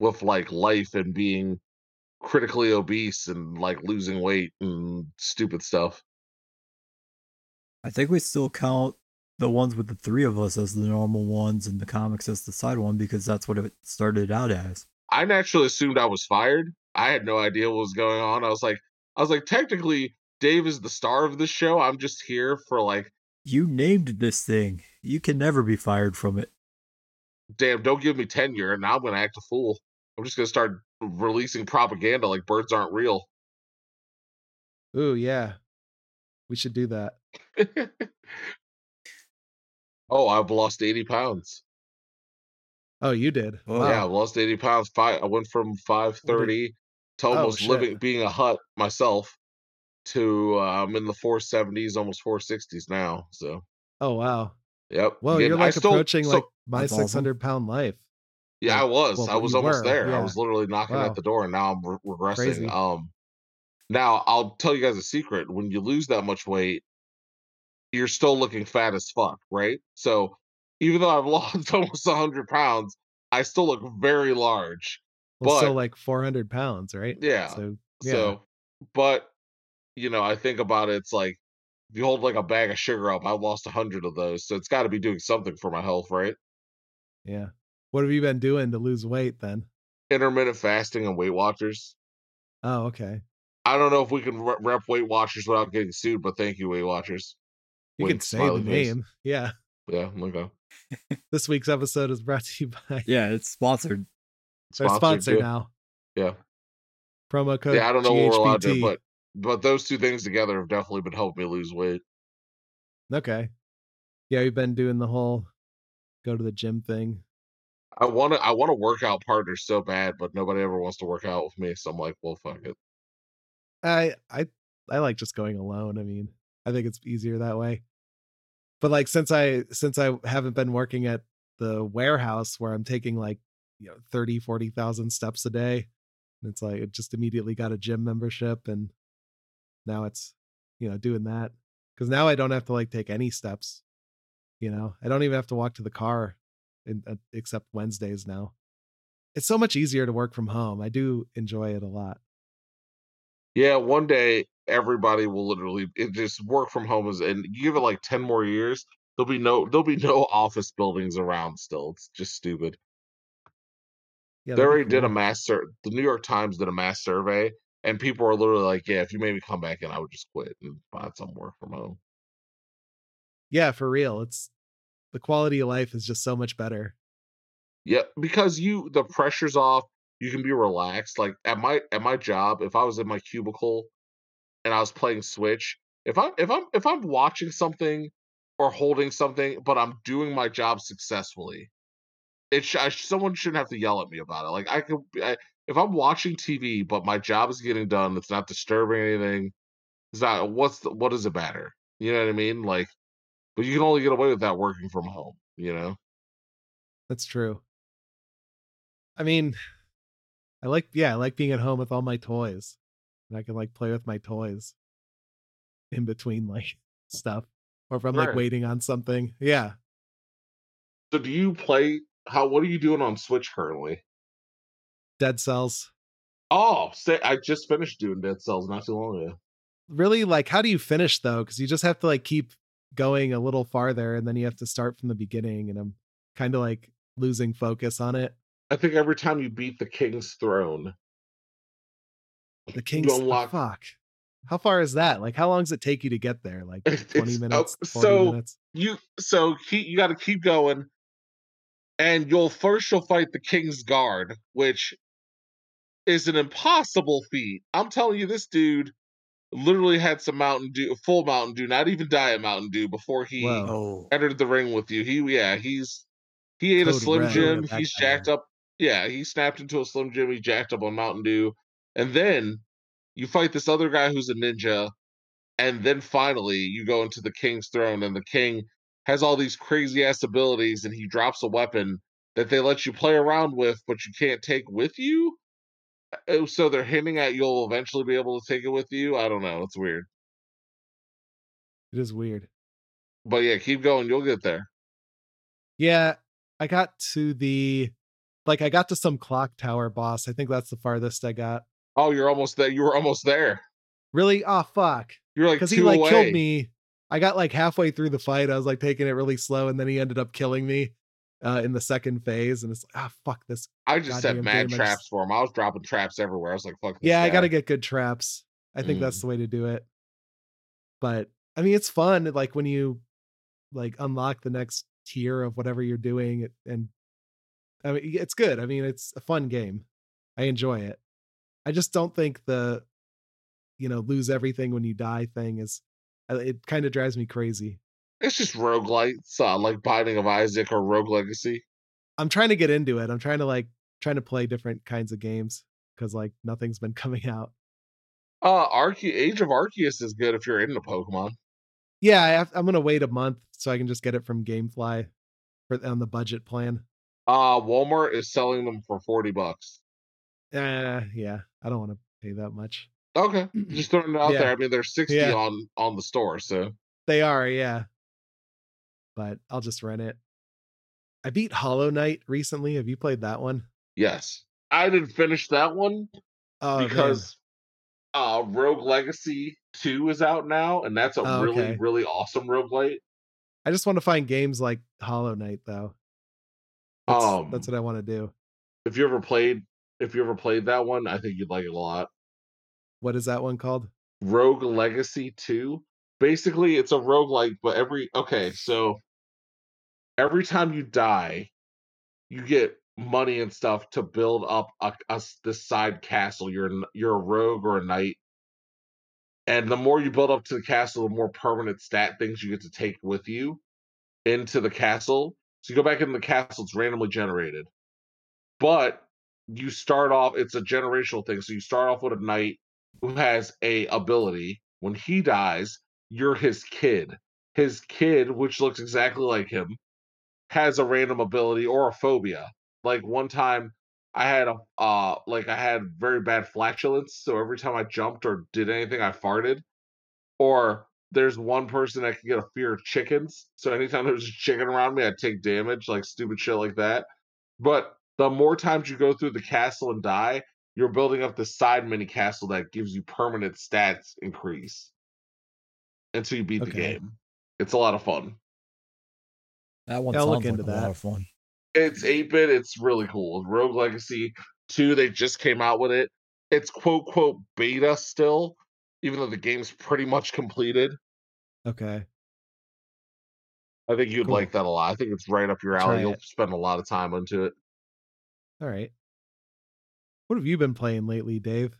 with like life and being critically obese and like losing weight and stupid stuff I think we still count the ones with the three of us as the normal ones and the comics as the side one because that's what it started out as. I naturally assumed I was fired. I had no idea what was going on. I was like, I was like, technically, Dave is the star of this show. I'm just here for like, You named this thing. You can never be fired from it. damn, don't give me tenure, and now I'm gonna act a fool. I'm just gonna start releasing propaganda like birds aren't real. Ooh, yeah. We should do that. oh, I've lost 80 pounds. Oh, you did. Oh, Wow. Yeah, I've lost 80 pounds. Five. I went from 530 to Oh, almost shit. living being a hut myself to uh, I'm in the 470s, almost 460s now. So, Oh, wow. yep. Well, getting- you're like still- approaching so- like my That's awesome. 600 pound life. Yeah, I was. well, I was almost were, there. I was literally knocking Wow. at the door, and now I'm re- regressing. Crazy. Um, now I'll tell you guys a secret: when you lose that much weight, you're still looking fat as fuck, right? So even though I've lost almost 100 pounds, I still look very large. Well, still But- like 400 pounds, right? Yeah. So, yeah. So, but you know, I think about it. It's like if you hold like a bag of sugar up, I've lost hundred of those, so it's got to be doing something for my health, right? yeah. What have you been doing to lose weight then? Intermittent fasting and Weight Watchers. Oh, okay. I don't know if we can rep Weight Watchers without getting sued, but thank you, Weight Watchers. You Wink, can say the smiley face. name. Yeah. Yeah, okay. This week's episode is brought to you by Yeah, it's sponsored. their Sponsored, sponsor now. Yeah, Promo code. yeah. I don't know what we're allowed to, but but those two things together have definitely been helping me lose weight. Okay. Yeah, we've been doing the whole go to the gym thing. I want to I want to work out partners so bad, but nobody ever wants to work out with me. So I'm like, well, fuck it. I I I like just going alone. I mean, I think it's easier that way. But like since I since I haven't been working at the warehouse where I'm taking like, you know, 30, 40,000 steps a day, And it's like it just immediately got a gym membership and now it's, you know, doing that cuz now I don't have to like take any steps. You know, I don't even have to walk to the car in, uh, except Wednesdays now. It's so much easier to work from home. I do enjoy it a lot. Yeah, one day everybody will literally it just work from home is and you give it like 10 more years, there'll be no there'll be no office buildings around still. It's just stupid. Yeah, they already did a mass sur- the New York Times did a mass survey, and people are literally like, "Yeah, if you made me come back in, I would just quit and find some work from home." Yeah, for real. It's the quality of life is just so much better. Yeah, because you the pressure's off. You can be relaxed. Like at my at my job, if I was in my cubicle and I was playing Switch, if I'm if I'm if I'm watching something or holding something, but I'm doing my job successfully, it sh- I, someone shouldn't have to yell at me about it. Like I could, I, if I'm watching TV, but my job is getting done, it's not disturbing anything. It's not what's the, what does it matter? You know what I mean? Like, but you can only get away with that working from home. You know? That's true. I mean, I like yeah, I like being at home with all my toys. And I can like play with my toys in between like stuff. Or if I'm like waiting on something. Yeah. So do you play? How? What are you doing on Switch currently? Dead cells. Oh, say I just finished doing Dead Cells not too long ago. Really like how do you finish though? Because you just have to like keep going a little farther and then you have to start from the beginning and I'm kind of like losing focus on it. I think every time you beat the King's Throne, The King's oh, unlock- fuck. How far is that? Like how long does it take you to get there? Like 20 it's- oh, minutes, 40 so minutes? you so keep, you got to keep going, and you'll first you'll fight the King's Guard, which is an impossible feat. I'm telling you, this dude literally had some Mountain Dew, full Mountain Dew, not even Diet Mountain Dew, before he Whoa. Oh, entered the ring with you. He yeah, he's he ate a Slim Jim. He's jacked up. Yeah, he snapped into a Slim Jim. He jacked up on Mountain Dew, and then you fight this other guy who's a ninja, and then finally you go into the King's throne, and the King has all these crazy ass abilities, and he drops a weapon that they let you play around with, but you can't take with you. Uh, So they're hinting at you'll eventually be able to take it with you. I don't know. It's weird, It is weird. but yeah, keep going. You'll get there. Yeah, I got to the like I got to some clock tower boss. I think that's the farthest I got. Oh, you're almost there. You were almost there. Really? Oh fuck. You're like Because he like away. killed me. I got like halfway through the fight. I was like taking it really slow, and then he ended up killing me uh in the second phase. And it's like, ah fuck this. I just set mad game, traps just- for him. I was dropping traps everywhere. I was like, "Fuck." This Yeah, I gotta get good traps. I think that's Mm. the way to do it. But I mean it's fun, like when you like unlock the next tier of whatever you're doing and I mean it's good. I mean it's a fun game. I enjoy it. I just don't think the you know, lose everything when you die thing is uh, it kind of drives me crazy. It's just roguelites, uh, like Binding of Isaac or Rogue Legacy. I'm trying to get into it. I'm trying to like trying to play different kinds of games because like nothing's been coming out. Uh, Arce- Age of Arceus is good if you're into Pokemon. Yeah, I have, I'm gonna wait a month so I can just get it from GameFly for on the budget plan. Uh, Walmart is selling them for forty bucks. Uh, yeah, I don't want to pay that much. Okay, just throwing it out Yeah. there. I mean, they're sixty Yeah. on on the store, so They are, yeah. But I'll just rent it. I beat Hollow Knight recently. Have you played that one? yes, I didn't finish that one Oh, man. because uh, Rogue Legacy Two is out now, and that's a Oh, really okay. really awesome roguelite. I just want to find games like Hollow Knight though. That's, Um, that's what I want to do. If you ever played, if you ever played that one, I think you'd like it a lot. What is that one called? Rogue Legacy 2. Basically, it's a roguelike, but every okay, so every time you die, you get money and stuff to build up a, a this side castle. You're you're a rogue or a knight. And the more you build up to the castle, the more permanent stat things you get to take with you into the castle. So you go back into the castle, it's randomly generated. But you start off, it's a generational thing. So you start off with a knight who has a ability. When he dies, you're his kid. His kid, which looks exactly like him, has a random ability or a phobia. Like one time I had a uh like I had very bad flatulence, so every time I jumped or did anything I farted. Or there's one person that can get a fear of chickens. So anytime there's a chicken around me, I take damage, like stupid shit like that. But the more times you go through the castle and die, you're building up the side mini castle that gives you permanent stats increase until you beat the game. It's a lot of fun. that one Yeah, I'll look sounds like into a lot of fun. It's 8 bit. It's really cool. Rogue Legacy 2, they just came out with it. It's quote, quote, beta still, even though the game's pretty much completed. Okay. I think you'd Cool. like that a lot. I think it's right up your Try alley. You'll it. spend a lot of time onto it. All right. What have you been playing lately, Dave?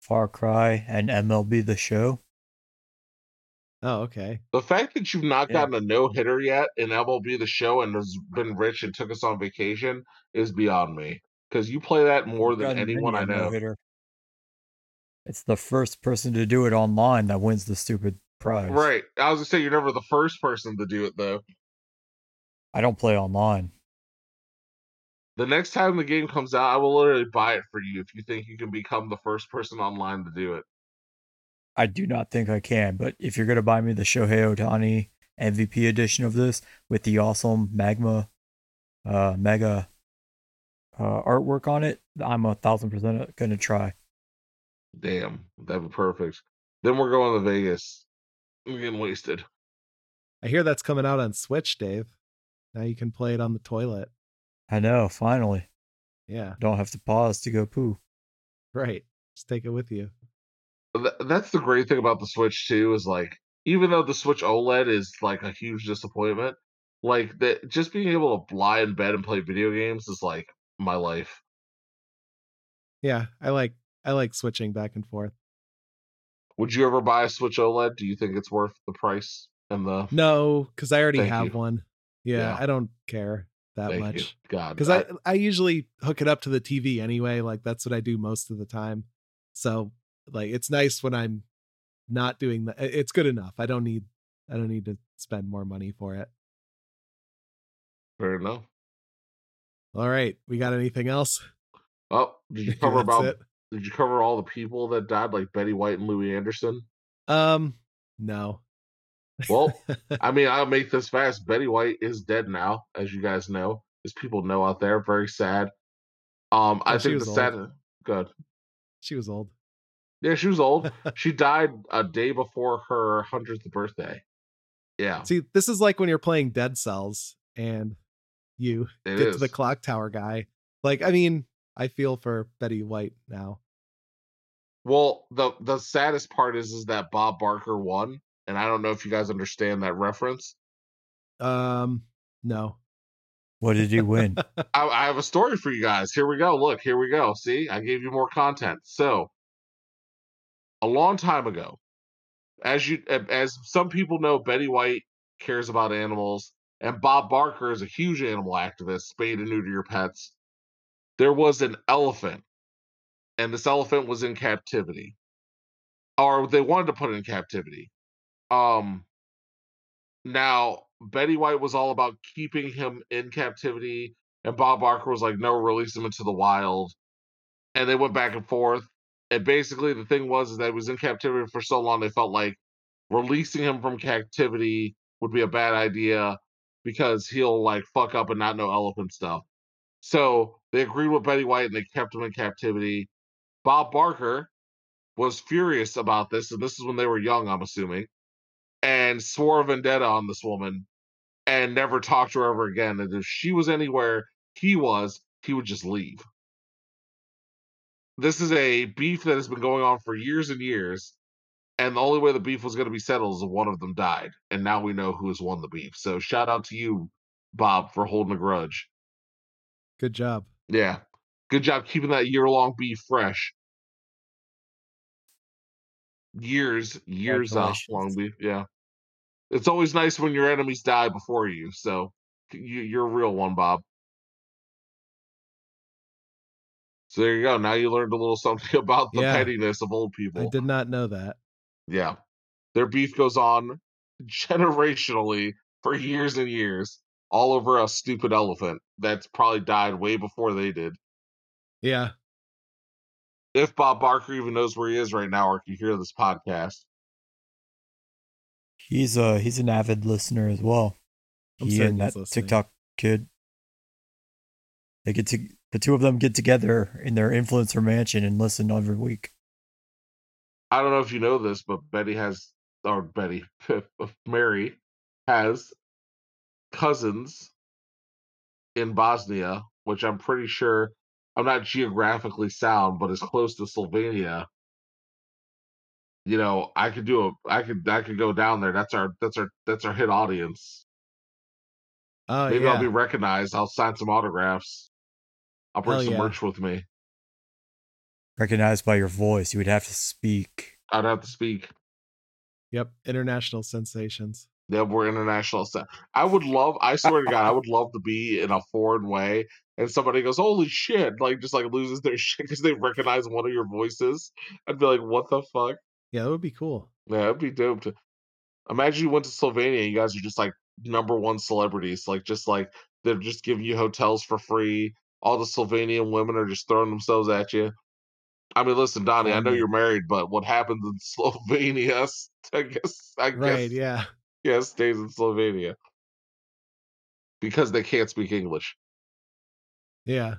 Far Cry and MLB The Show. Oh, okay. The fact that you've not Yeah. gotten a no hitter yet in MLB the show and has been rich and took us on vacation is beyond me. Because you play that more than Gotten many anyone I know. no-hitter. It's the first person to do it online that wins the stupid prize. Right. I was gonna say you're never the first person to do it though. I don't play online. The next time the game comes out, I will literally buy it for you if you think you can become the first person online to do it. I do not think I can, but if you're gonna buy me the Shohei Ohtani MVP edition of this with the awesome magma uh mega uh artwork on it, I'm a thousand percent gonna try. Damn, that'd be perfect. Then we're going to Vegas. We're getting wasted. I hear that's coming out on Switch, Dave. Now you can play it on the toilet. I know, finally. Yeah, Don't have to pause to go poo. right. Just take it with you. Th- that's the great thing about the Switch too is like even though the Switch OLED is like a huge disappointment, like that just being able to lie in bed and play video games is like my life. Yeah, I like I like switching back and forth. Would you ever buy a Switch OLED? Do you think it's worth the price and the No, because I already Thank have you. one. Yeah, Yeah. I don't care that Thank you. much. God? Because I, I usually hook it up to the TV anyway. Like that's what I do most of the time. So like it's nice when I'm not doing that. It's good enough. I don't need I don't need to spend more money for it. fair enough. All right, we got anything else? Oh, did you cover about? it? Did you cover all the people that died, like Betty White and Louie Anderson? Um, no. Well, I mean, I'll make this fast. Betty White is dead now, as you guys know, as people know out there. Very sad. Um, I Yeah, think the sad. Good. she was old. Yeah, she was old. she died a day before her hundredth birthday. Yeah, See, this is like when you're playing Dead Cells and you it get is. to the clock tower guy. Like, I mean, I feel for Betty White now. Well, the the saddest part is is that Bob Barker won, and I don't know if you guys understand that reference. Um, no. What did he win? I, I have a story for you guys. Here we go. Look, here we go. See, I gave you more content. So, a long time ago, as you as some people know, Betty White cares about animals, and Bob Barker is a huge animal activist. Spay and neuter your pets. There was an elephant, and this elephant was in captivity, or they wanted to put it in captivity. Um, now Betty White was all about keeping him in captivity, and Bob Barker was like, "No, release him into the wild." And they went back and forth. And basically, the thing was is that he was in captivity for so long, they felt like releasing him from captivity would be a bad idea because he'll like fuck up and not know elephant stuff. So they agreed with Betty White and they kept him in captivity. Bob Barker was furious about this, and this is when they were young, I'm assuming, and swore a vendetta on this woman and never talked to her ever again. And if she was anywhere he was, he would just leave. This is a beef that has been going on for years and years. And the only way the beef was going to be settled is if one of them died. And now we know who has won the beef. So shout out to you, Bob, for holding a grudge. Good job. Yeah. Good job keeping that year long beef fresh. Years, years off long beef. Yeah. It's always nice when your enemies die before you. So you, you're a real one, Bob. So there you go. Now you learned a little something about the Yeah. pettiness of old people. I did not know that. Yeah. Their beef goes on generationally for years and years, all over a stupid elephant that's probably died way before they did. Yeah. If Bob Barker even knows where he is right now or can hear this podcast. He's uh he's an avid listener as well. I'm he and that listening. TikTok kid. They get to the two of them get together in their influencer mansion and listen every week. I don't know if you know this, but Betty has, or Betty, Mary has cousins in Bosnia, which I'm pretty sure I'm not geographically sound, but as close to Slovenia. You know, I could do a, I could, I could go down there. That's our, that's our, that's our hit audience. Oh Maybe yeah. I'll be recognized. I'll sign some autographs. I'll bring Hell some yeah. merch with me. Recognized by your voice, you would have to speak. I'd have to speak. Yep. International sensations. Yeah, we're international stuff. I would love. I swear to God, I would love to be in a foreign way, and somebody goes, "Holy shit!" Like just like loses their shit because they recognize one of your voices. I'd be like, "What the fuck?" Yeah, that would be cool. Yeah, it'd be dope to imagine you went to Slovenia. and You guys are just like number one celebrities. Like just like they're just giving you hotels for free. All the Slovenian women are just throwing themselves at you. I mean, listen, Donnie, I know you're married, but what happens in Slovenia? I guess. I Right. guess. Yeah. Yeah, stays in Slovenia because they can't speak English. Yeah.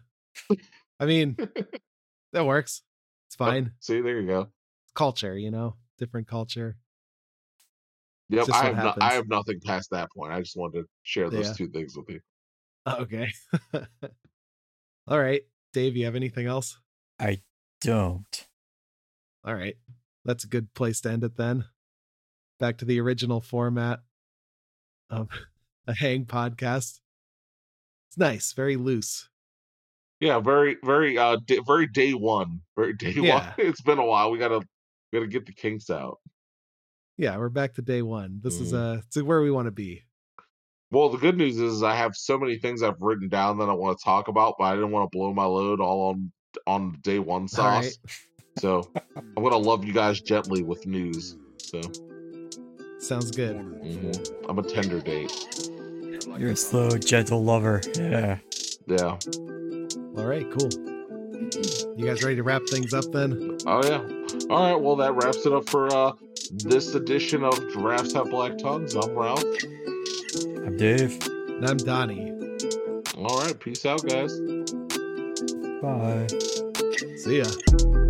I mean, that works. It's Oh, fine. see, there you go. Culture, you know, different culture. Yep, I have no, I have nothing past that point. I just wanted to share those Yeah. two things with you. Oh, okay. All right. Dave, you have anything else? I don't. All right. That's a good place to end it then. Back to the original format of a hang podcast. It's nice, very loose. Yeah, very, very, uh, d- very day one, very day Yeah. one. It's been a while. We gotta, we gotta get the kinks out. Yeah, we're back to day one. This is Mhm. uh it's where we want to be. Well, the good news is I have so many things I've written down that I want to talk about, but I didn't want to blow my load all on on day one sauce. right. So I'm gonna love you guys gently with news. So Sounds good. mhm. I'm a tender date. You're a slow, gentle lover. Yeah. Yeah. All right, cool. You guys ready to wrap things up then? Oh yeah. All right. Well, that wraps it up for uh this edition of Giraffes Have Black Tongues. I'm Ralph. I'm Dave. And I'm Donnie. All right. Peace out, guys. Bye. See ya.